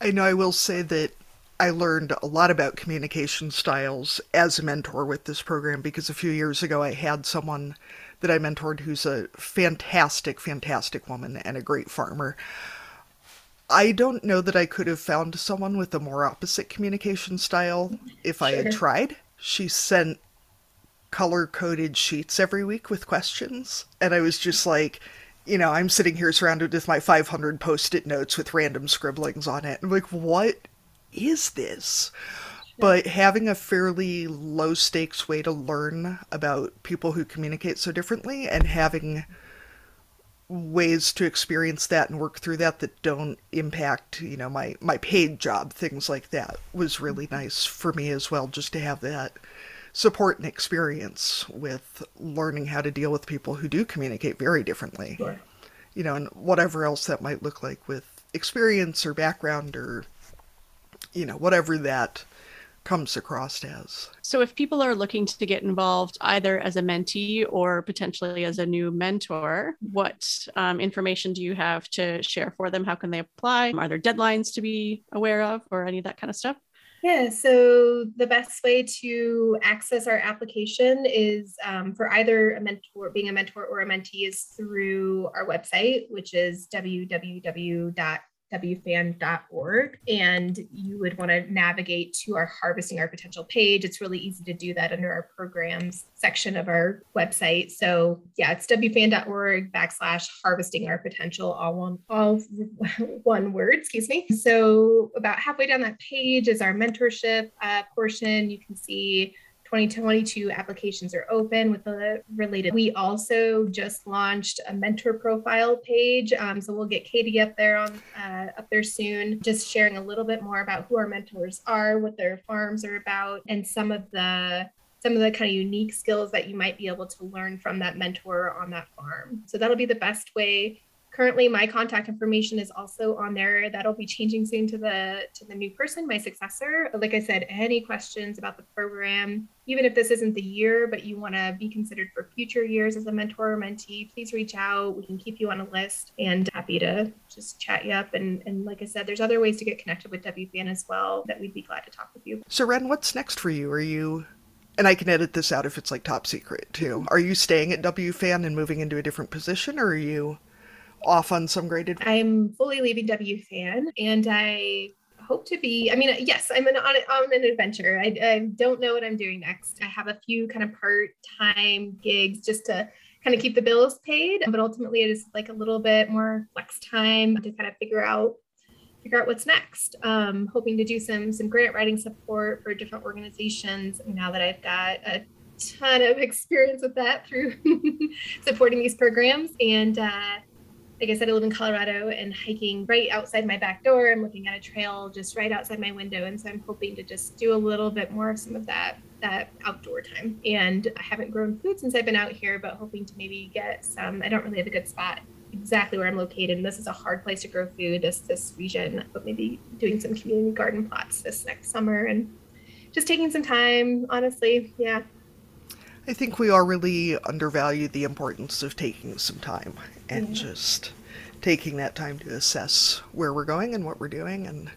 I know I will say that I learned a lot about communication styles as a mentor with this program because a few years ago I had someone that I mentored who's a fantastic, fantastic woman and a great farmer. I don't know that I could have found someone with a more opposite communication style if sure. I had tried. She sent color coded sheets every week with questions, and I was just like, you know, I'm sitting here surrounded with my 500 post it notes with random scribblings on it. I'm like, what is this? But having a fairly low stakes way to learn about people who communicate so differently and having ways to experience that and work through that that don't impact, you know, my my paid job, things like that was really mm-hmm. nice for me as well just to have that support and experience with learning how to deal with people who do communicate very differently. Sure. You know, and whatever else that might look like with experience or background or you know, whatever that comes across as. So, if people are looking to get involved either as a mentee or potentially as a new mentor, what um, information do you have to share for them? How can they apply? Are there deadlines to be aware of or any of that kind of stuff? Yeah, so the best way to access our application is um, for either a mentor, being a mentor or a mentee, is through our website, which is www wfan.org and you would want to navigate to our harvesting our potential page. It's really easy to do that under our programs section of our website. So yeah it's wfan.org backslash harvesting our potential all one all one word excuse me. So about halfway down that page is our mentorship uh, portion. You can see 2022 applications are open with the related. We also just launched a mentor profile page, um, so we'll get Katie up there on uh, up there soon, just sharing a little bit more about who our mentors are, what their farms are about, and some of the some of the kind of unique skills that you might be able to learn from that mentor on that farm. So that'll be the best way currently my contact information is also on there. That'll be changing soon to the to the new person my successor. Like i said any questions about the program even if this isn't the year but you want to be considered for future years as a mentor or mentee please reach out. We can keep you on a list and happy to just chat you up. And and like i said there's other ways to get connected with wfan as well that we'd be glad to talk with you. So wren what's next for you? Are you and I can edit this out if it's like top secret too. Are you staying at WFAN and moving into a different position, or are you off on some graded? I'm fully leaving WFAN and I hope to be i mean yes i'm an, on, on an adventure. I, I, don't know what i'm doing next. I have a few kind of part-time gigs just to kind of keep the bills paid but ultimately it is like a little bit more flex time to kind of figure out figure out what's next. Um, hoping to do some some grant writing support for different organizations. Now that i've got a ton of experience with that through supporting these programs and uh, like I said, I live in Colorado and hiking right outside my back door. I'm looking at a trail just right outside my window. And so I'm hoping to just do a little bit more of some of that that outdoor time. And I haven't grown food since I've been out here, but hoping to maybe get some. I don't really have a good spot exactly where I'm located. And this is a hard place to grow food, this this region, but maybe doing some community garden plots this next summer and just taking some time, honestly. Yeah. I think we all really undervalue the importance of taking some time and yeah. just taking that time to assess where we're going and what we're doing and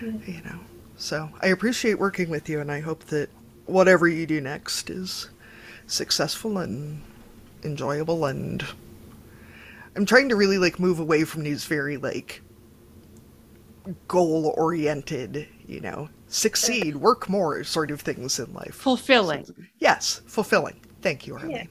yeah. you know so i appreciate working with you and i hope that whatever you do next is successful and enjoyable and i'm trying to really like move away from these very like goal oriented you know succeed work more sort of things in life fulfilling yes fulfilling thank you Arlene. Yeah.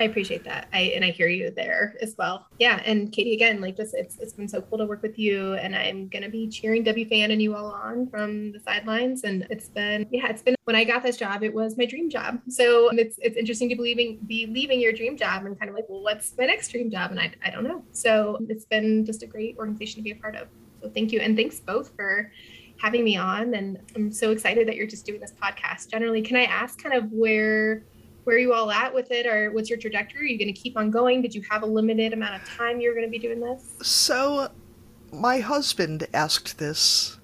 I appreciate that. I and I hear you there as well. Yeah, and Katie again, like just it's it's been so cool to work with you, and I'm gonna be cheering WFAN and you all on from the sidelines. And it's been yeah, it's been when I got this job, it was my dream job. So it's it's interesting to believing be leaving your dream job and kind of like, well, what's my next dream job? And I I don't know. So it's been just a great organization to be a part of. So thank you, and thanks both for having me on. And I'm so excited that you're just doing this podcast. Generally, can I ask kind of where where are you all at with it or what's your trajectory? Are you going to keep on going? Did you have a limited amount of time you're going to be doing this? So, my husband asked this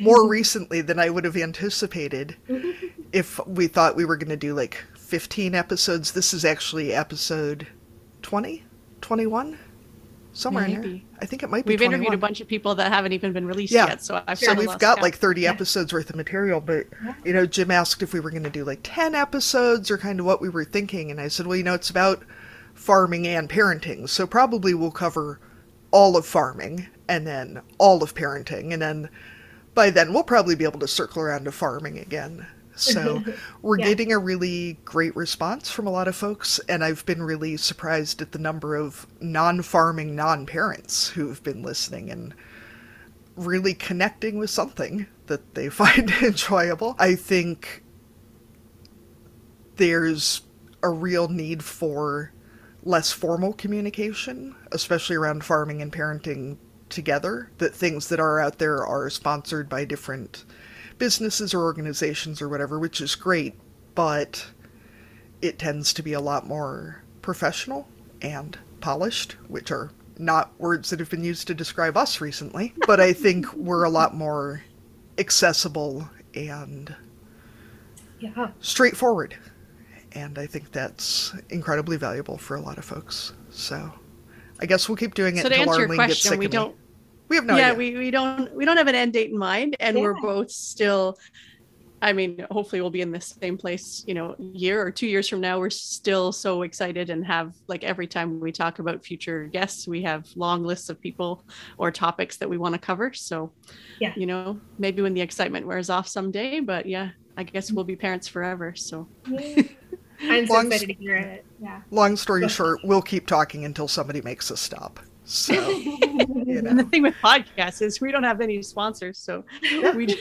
more recently than I would have anticipated if we thought we were going to do like 15 episodes. This is actually episode 20, 21 somewhere Maybe. in there. I think it might be. We've 21. interviewed a bunch of people that haven't even been released yeah. yet, so I've so we've got count. like 30 yeah. episodes worth of material. But you know, Jim asked if we were going to do like 10 episodes or kind of what we were thinking, and I said, well, you know, it's about farming and parenting, so probably we'll cover all of farming and then all of parenting, and then by then we'll probably be able to circle around to farming again. So we're yeah. getting a really great response from a lot of folks, and I've been really surprised at the number of non farming non parents who've been listening and really connecting with something that they find enjoyable. I think there's a real need for less formal communication, especially around farming and parenting together. That things that are out there are sponsored by different businesses or organizations or whatever, which is great, but it tends to be a lot more professional and polished, which are not words that have been used to describe us recently, but I think we're a lot more accessible and yeah. straightforward. And I think that's incredibly valuable for a lot of folks. So I guess we'll keep doing it so until Arlene question, gets sick we of don't, me. We have no yeah, idea. we, we don't we don't have an end date in mind, and yeah. we're both still. I mean, hopefully we'll be in the same place, you know, year or two years from now. We're still so excited and have like every time we talk about future guests, we have long lists of people or topics that we want to cover. So, yeah, you know, maybe when the excitement wears off someday, but yeah, I guess we'll be parents forever. So, yeah. I'm so long, excited to hear it. Yeah. Long story short, we'll keep talking until somebody makes us stop. So, you know. and the thing with podcasts is we don't have any sponsors, so we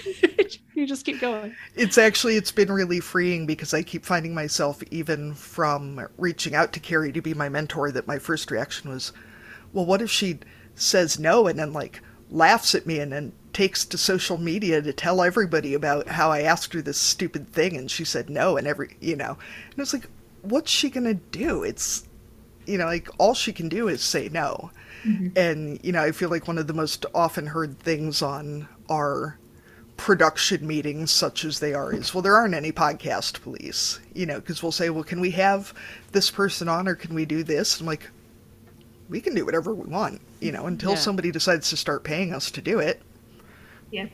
you just keep going. It's actually it's been really freeing because I keep finding myself even from reaching out to Carrie to be my mentor that my first reaction was, well, what if she says no and then like laughs at me and then takes to social media to tell everybody about how I asked her this stupid thing and she said no and every you know and it's like what's she gonna do it's you know like all she can do is say no Mm-hmm. And, you know, I feel like one of the most often heard things on our production meetings, such as they are, is well, there aren't any podcast police, you know, because we'll say, well, can we have this person on or can we do this? I'm like, we can do whatever we want, you know, until yeah. somebody decides to start paying us to do it. Yeah.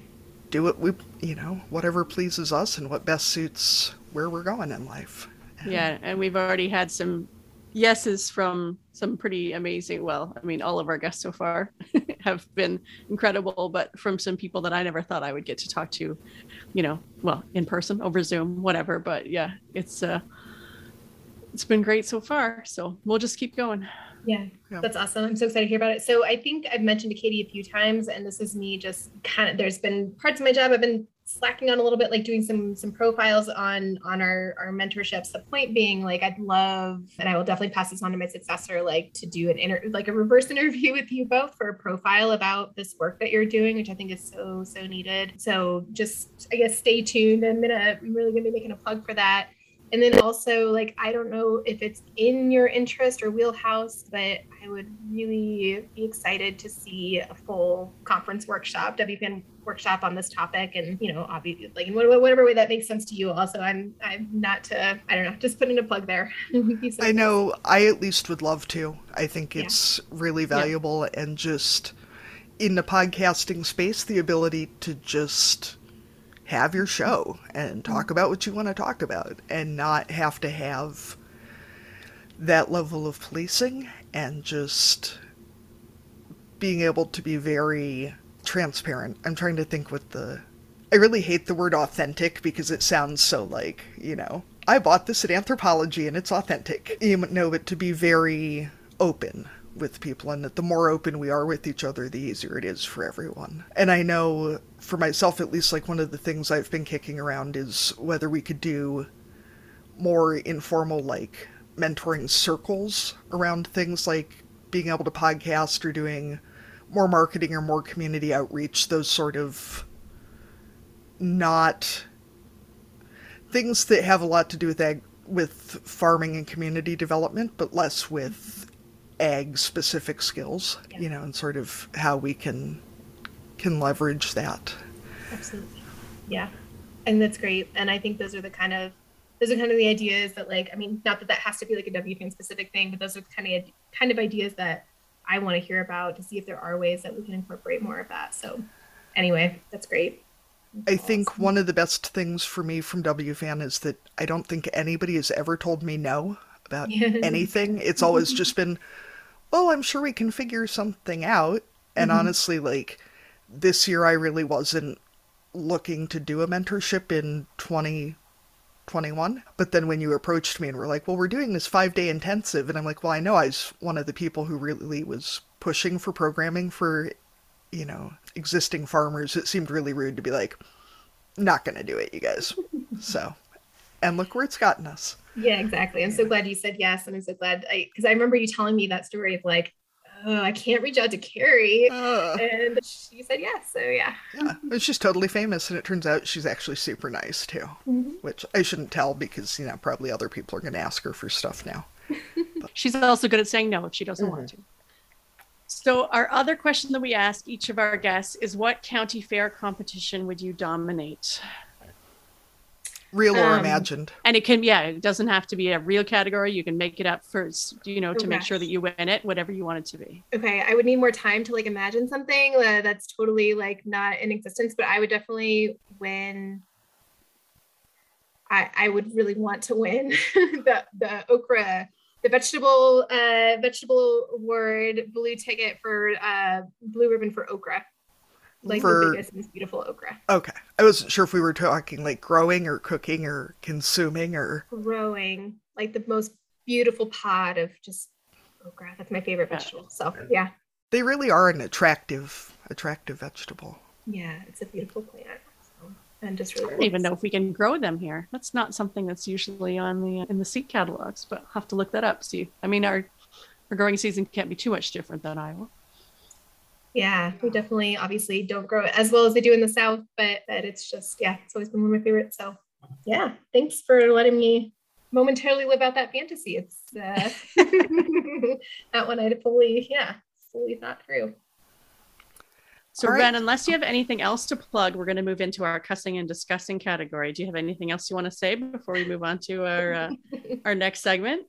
Do what we, you know, whatever pleases us and what best suits where we're going in life. Yeah, and we've already had some yeses from some pretty amazing well i mean all of our guests so far have been incredible but from some people that i never thought i would get to talk to you know well in person over zoom whatever but yeah it's uh it's been great so far so we'll just keep going yeah, yeah, that's awesome. I'm so excited to hear about it. So I think I've mentioned to Katie a few times, and this is me just kind of. There's been parts of my job I've been slacking on a little bit, like doing some some profiles on on our our mentorships. The point being, like, I'd love, and I will definitely pass this on to my successor, like to do an inter like a reverse interview with you both for a profile about this work that you're doing, which I think is so so needed. So just I guess stay tuned. I'm gonna I'm really gonna be making a plug for that and then also like i don't know if it's in your interest or wheelhouse but i would really be excited to see a full conference workshop wfan workshop on this topic and you know obviously like in whatever way that makes sense to you also i'm i'm not to i don't know just putting a plug there i know i at least would love to i think it's yeah. really valuable yeah. and just in the podcasting space the ability to just have your show and talk mm-hmm. about what you want to talk about and not have to have that level of policing and just being able to be very transparent. I'm trying to think what the. I really hate the word authentic because it sounds so like, you know, I bought this at Anthropologie and it's authentic. You know, but to be very open with people and that the more open we are with each other the easier it is for everyone and i know for myself at least like one of the things i've been kicking around is whether we could do more informal like mentoring circles around things like being able to podcast or doing more marketing or more community outreach those sort of not things that have a lot to do with ag- with farming and community development but less with ag specific skills, yeah. you know, and sort of how we can can leverage that. Absolutely. Yeah. And that's great. And I think those are the kind of those are kind of the ideas that like I mean not that that has to be like a WFAN specific thing, but those are kind of kind of ideas that I want to hear about to see if there are ways that we can incorporate more of that. So anyway, that's great. I think one of the best things for me from WFAN is that I don't think anybody has ever told me no about anything. It's always just been, well, I'm sure we can figure something out. And mm-hmm. honestly, like this year, I really wasn't looking to do a mentorship in 2021. But then when you approached me and were like, well, we're doing this five day intensive, and I'm like, well, I know I was one of the people who really was pushing for programming for, you know, existing farmers. It seemed really rude to be like, not going to do it, you guys. so, and look where it's gotten us. Yeah, exactly. I'm so glad you said yes. And I'm so glad I, because I remember you telling me that story of like, oh, I can't reach out to Carrie. Uh, and she said yes. So yeah. Yeah. She's totally famous. And it turns out she's actually super nice too, mm-hmm. which I shouldn't tell because, you know, probably other people are going to ask her for stuff now. she's also good at saying no if she doesn't mm-hmm. want to. So, our other question that we ask each of our guests is what county fair competition would you dominate? Real or um, imagined. and it can yeah it doesn't have to be a real category. You can make it up first you know to make sure that you win it whatever you want it to be. Okay i would need more time to like imagine something uh, that's totally like not in existence but i would definitely win. I i would really want to win the the okra the vegetable uh vegetable award blue ticket for uh blue ribbon for okra like for, the biggest, most beautiful okra. Okay, I wasn't sure if we were talking like growing or cooking or consuming or growing, like the most beautiful pod of just okra. That's my favorite vegetable. So yeah, they really are an attractive, attractive vegetable. Yeah, it's a beautiful plant. and just really I don't even know if we can grow them here. That's not something that's usually on the in the seed catalogs, but I'll have to look that up. See, I mean, our our growing season can't be too much different than Iowa. Yeah, we definitely obviously don't grow it as well as they do in the South, but, but it's just, yeah, it's always been one of my favorites. So yeah, thanks for letting me momentarily live out that fantasy. It's uh, that one I fully, yeah, fully thought through. So, right. Wren, unless you have anything else to plug, we're going to move into our cussing and discussing category. Do you have anything else you want to say before we move on to our uh, our next segment?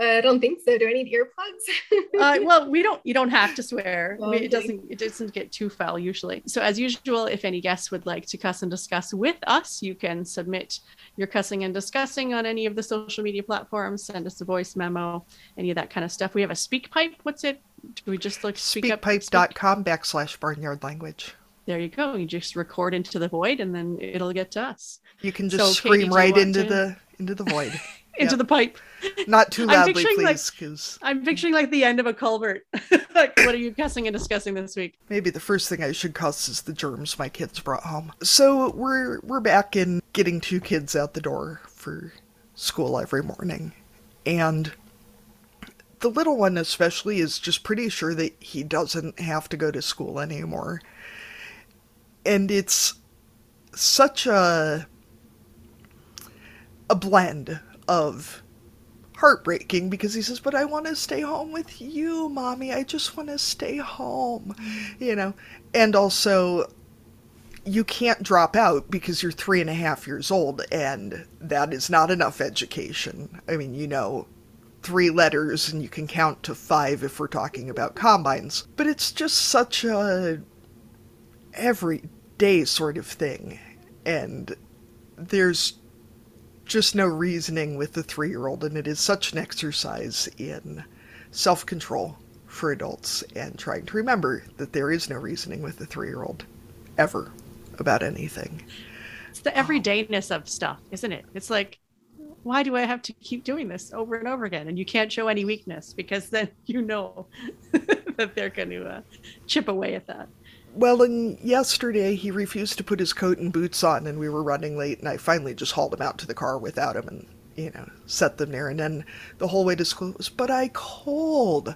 I don't think so. Do I need earplugs? uh, well, we don't. You don't have to swear. Okay. It doesn't. It doesn't get too foul usually. So, as usual, if any guests would like to cuss and discuss with us, you can submit your cussing and discussing on any of the social media platforms. Send us a voice memo, any of that kind of stuff. We have a speak pipe. What's it? Do we just look speak speakpipe.com backslash barnyard language? There you go. You just record into the void, and then it'll get to us. You can just so, scream Katie, right into to... the into the void. into yep. the pipe. Not too loudly, please. Like, I'm picturing like the end of a culvert. like, what are you cussing and discussing this week? Maybe the first thing I should cuss is the germs my kids brought home. So we're we're back in getting two kids out the door for school every morning, and the little one especially is just pretty sure that he doesn't have to go to school anymore, and it's such a a blend of heartbreaking because he says, But I want to stay home with you, mommy. I just want to stay home, you know. And also, you can't drop out because you're three and a half years old, and that is not enough education. I mean, you know, three letters and you can count to five if we're talking about combines. But it's just such a everyday sort of thing. And there's just no reasoning with the three year old, and it is such an exercise in self control for adults and trying to remember that there is no reasoning with the three year old ever about anything. It's the everydayness of stuff, isn't it? It's like, why do I have to keep doing this over and over again? And you can't show any weakness because then you know that they're going to uh, chip away at that. Well, and yesterday he refused to put his coat and boots on, and we were running late, and I finally just hauled him out to the car without him and, you know, set them there. And then the whole way to school was, but I cold.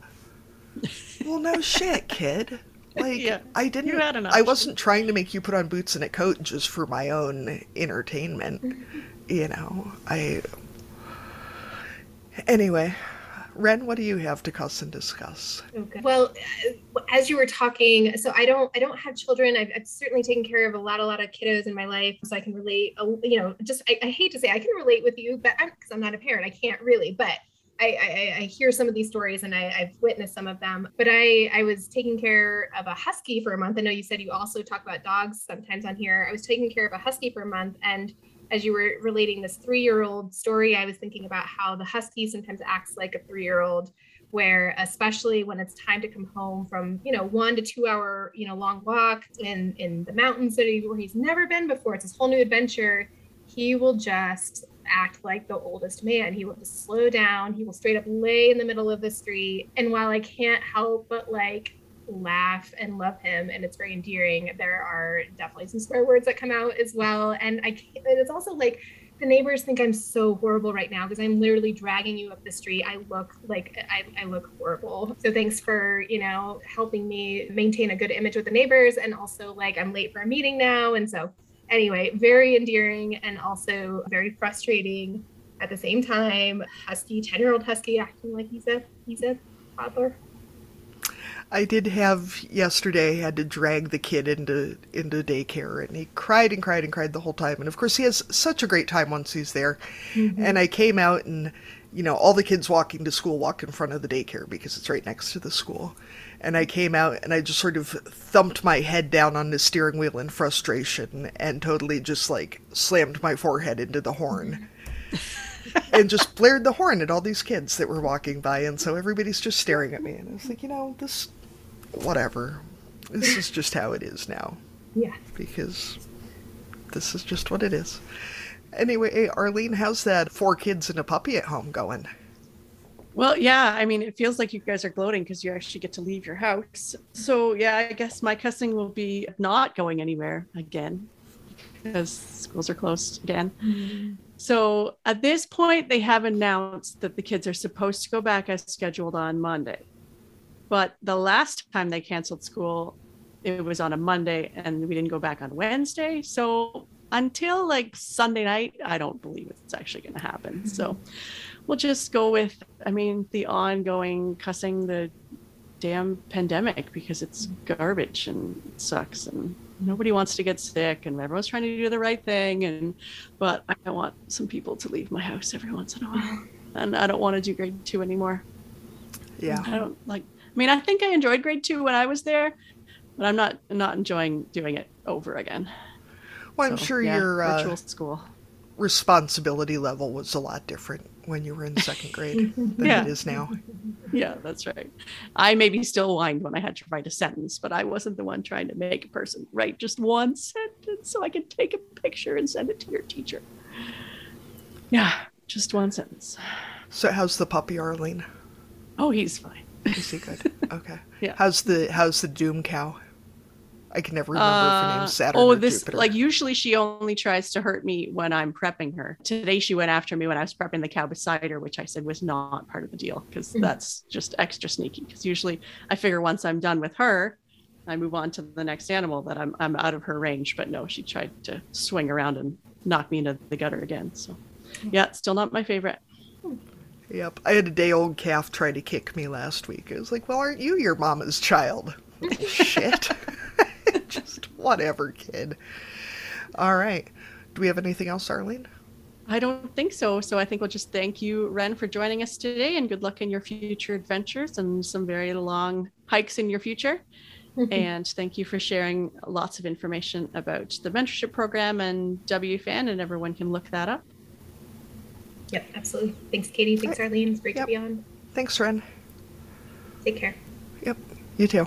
well, no shit, kid. Like, yeah, I didn't, I wasn't trying to make you put on boots and a coat just for my own entertainment. You know, I. Anyway, Wren, what do you have to cuss and discuss? Okay. Well, uh, as you were talking, so I don't, I don't have children. I've, I've, certainly taken care of a lot, a lot of kiddos in my life, so I can relate. You know, just I, I hate to say I can relate with you, but because I'm, I'm, not a parent, I can't really. But I, I, I hear some of these stories and I, have witnessed some of them. But I, I was taking care of a husky for a month. I know you said you also talk about dogs sometimes on here. I was taking care of a husky for a month and as you were relating this three year old story, I was thinking about how the husky sometimes acts like a three year old, where especially when it's time to come home from, you know, one to two hour, you know, long walk in, in the mountains where he's never been before, it's this whole new adventure, he will just act like the oldest man. He will just slow down. He will straight up lay in the middle of the street. And while I can't help but like laugh and love him and it's very endearing. There are definitely some swear words that come out as well. And i and it's also like the neighbors think i'm so horrible right now because i'm literally dragging you up the street. I look like I, I look horrible. So thanks for you know helping me maintain a good image with the neighbors and also like i'm late for a meeting now. And so anyway very endearing and also very frustrating at the same time. Husky 10 year old husky acting like he's a he's a toddler I did have yesterday had to drag the kid into into daycare and he cried and cried and cried the whole time and of course he has such a great time once he's there. Mm-hmm. And I came out and you know all the kids walking to school walk in front of the daycare because it's right next to the school. And I came out and I just sort of thumped my head down on the steering wheel in frustration and totally just like slammed my forehead into the horn. and just blared the horn at all these kids that were walking by and so everybody's just staring at me and I was like, you know, this whatever. This is just how it is now. Yeah. Because this is just what it is. Anyway, Arlene, how's that four kids and a puppy at home going? Well, yeah, I mean, it feels like you guys are gloating because you actually get to leave your house. So, yeah, I guess my cussing will be not going anywhere again because schools are closed again. Mm-hmm. So, at this point, they have announced that the kids are supposed to go back as scheduled on Monday. But the last time they canceled school, it was on a Monday and we didn't go back on Wednesday. So until like Sunday night, I don't believe it's actually going to happen. Mm-hmm. So we'll just go with, I mean, the ongoing cussing, the damn pandemic because it's garbage and it sucks and nobody wants to get sick and everyone's trying to do the right thing and but I want some people to leave my house every once in a while and I don't want to do grade 2 anymore. Yeah. I don't like I mean I think I enjoyed grade 2 when I was there but I'm not not enjoying doing it over again. Well, I'm So, sure yeah, your uh, virtual school. responsibility level was a lot different when you were in second grade than Yeah. it is now. Yeah, that's right. I maybe still whined when I had to write a sentence, but I wasn't the one trying to make a person write just one sentence so I could take a picture and send it to your teacher. Yeah, just one sentence. So how's the puppy Arlene? Oh, he's fine. Is he good? Okay. Yeah. How's the how's the Doom cow? I can never remember if her Uh, name's Saturn oh, or this Jupiter. like usually she only tries to hurt me when I'm prepping her. Today she went after me when I was prepping the cow beside her, which I said was not part of the deal because Mhm. that's just extra sneaky. Because usually I figure once I'm done with her, I move on to the next animal that I'm I'm out of her range. But no, she tried to swing around and knock me into the gutter again. So yeah, still not my favorite. Yep. I had a day old calf try to kick me last week. I was like, Well, aren't you your mama's child? Shit. Just whatever, kid. All right. Do we have anything else, Arlene? I don't think so. So I think we'll just thank you, Wren, for joining us today and good luck in your future adventures and some very long hikes in your future. Mm-hmm. and thank you for sharing lots of information about the mentorship program and WFAN, and everyone can look that up. Yep, absolutely. Thanks, Katie. Thanks, Arlene. It's great Yep. to be on. Thanks, Wren. Take care. Yep. You too.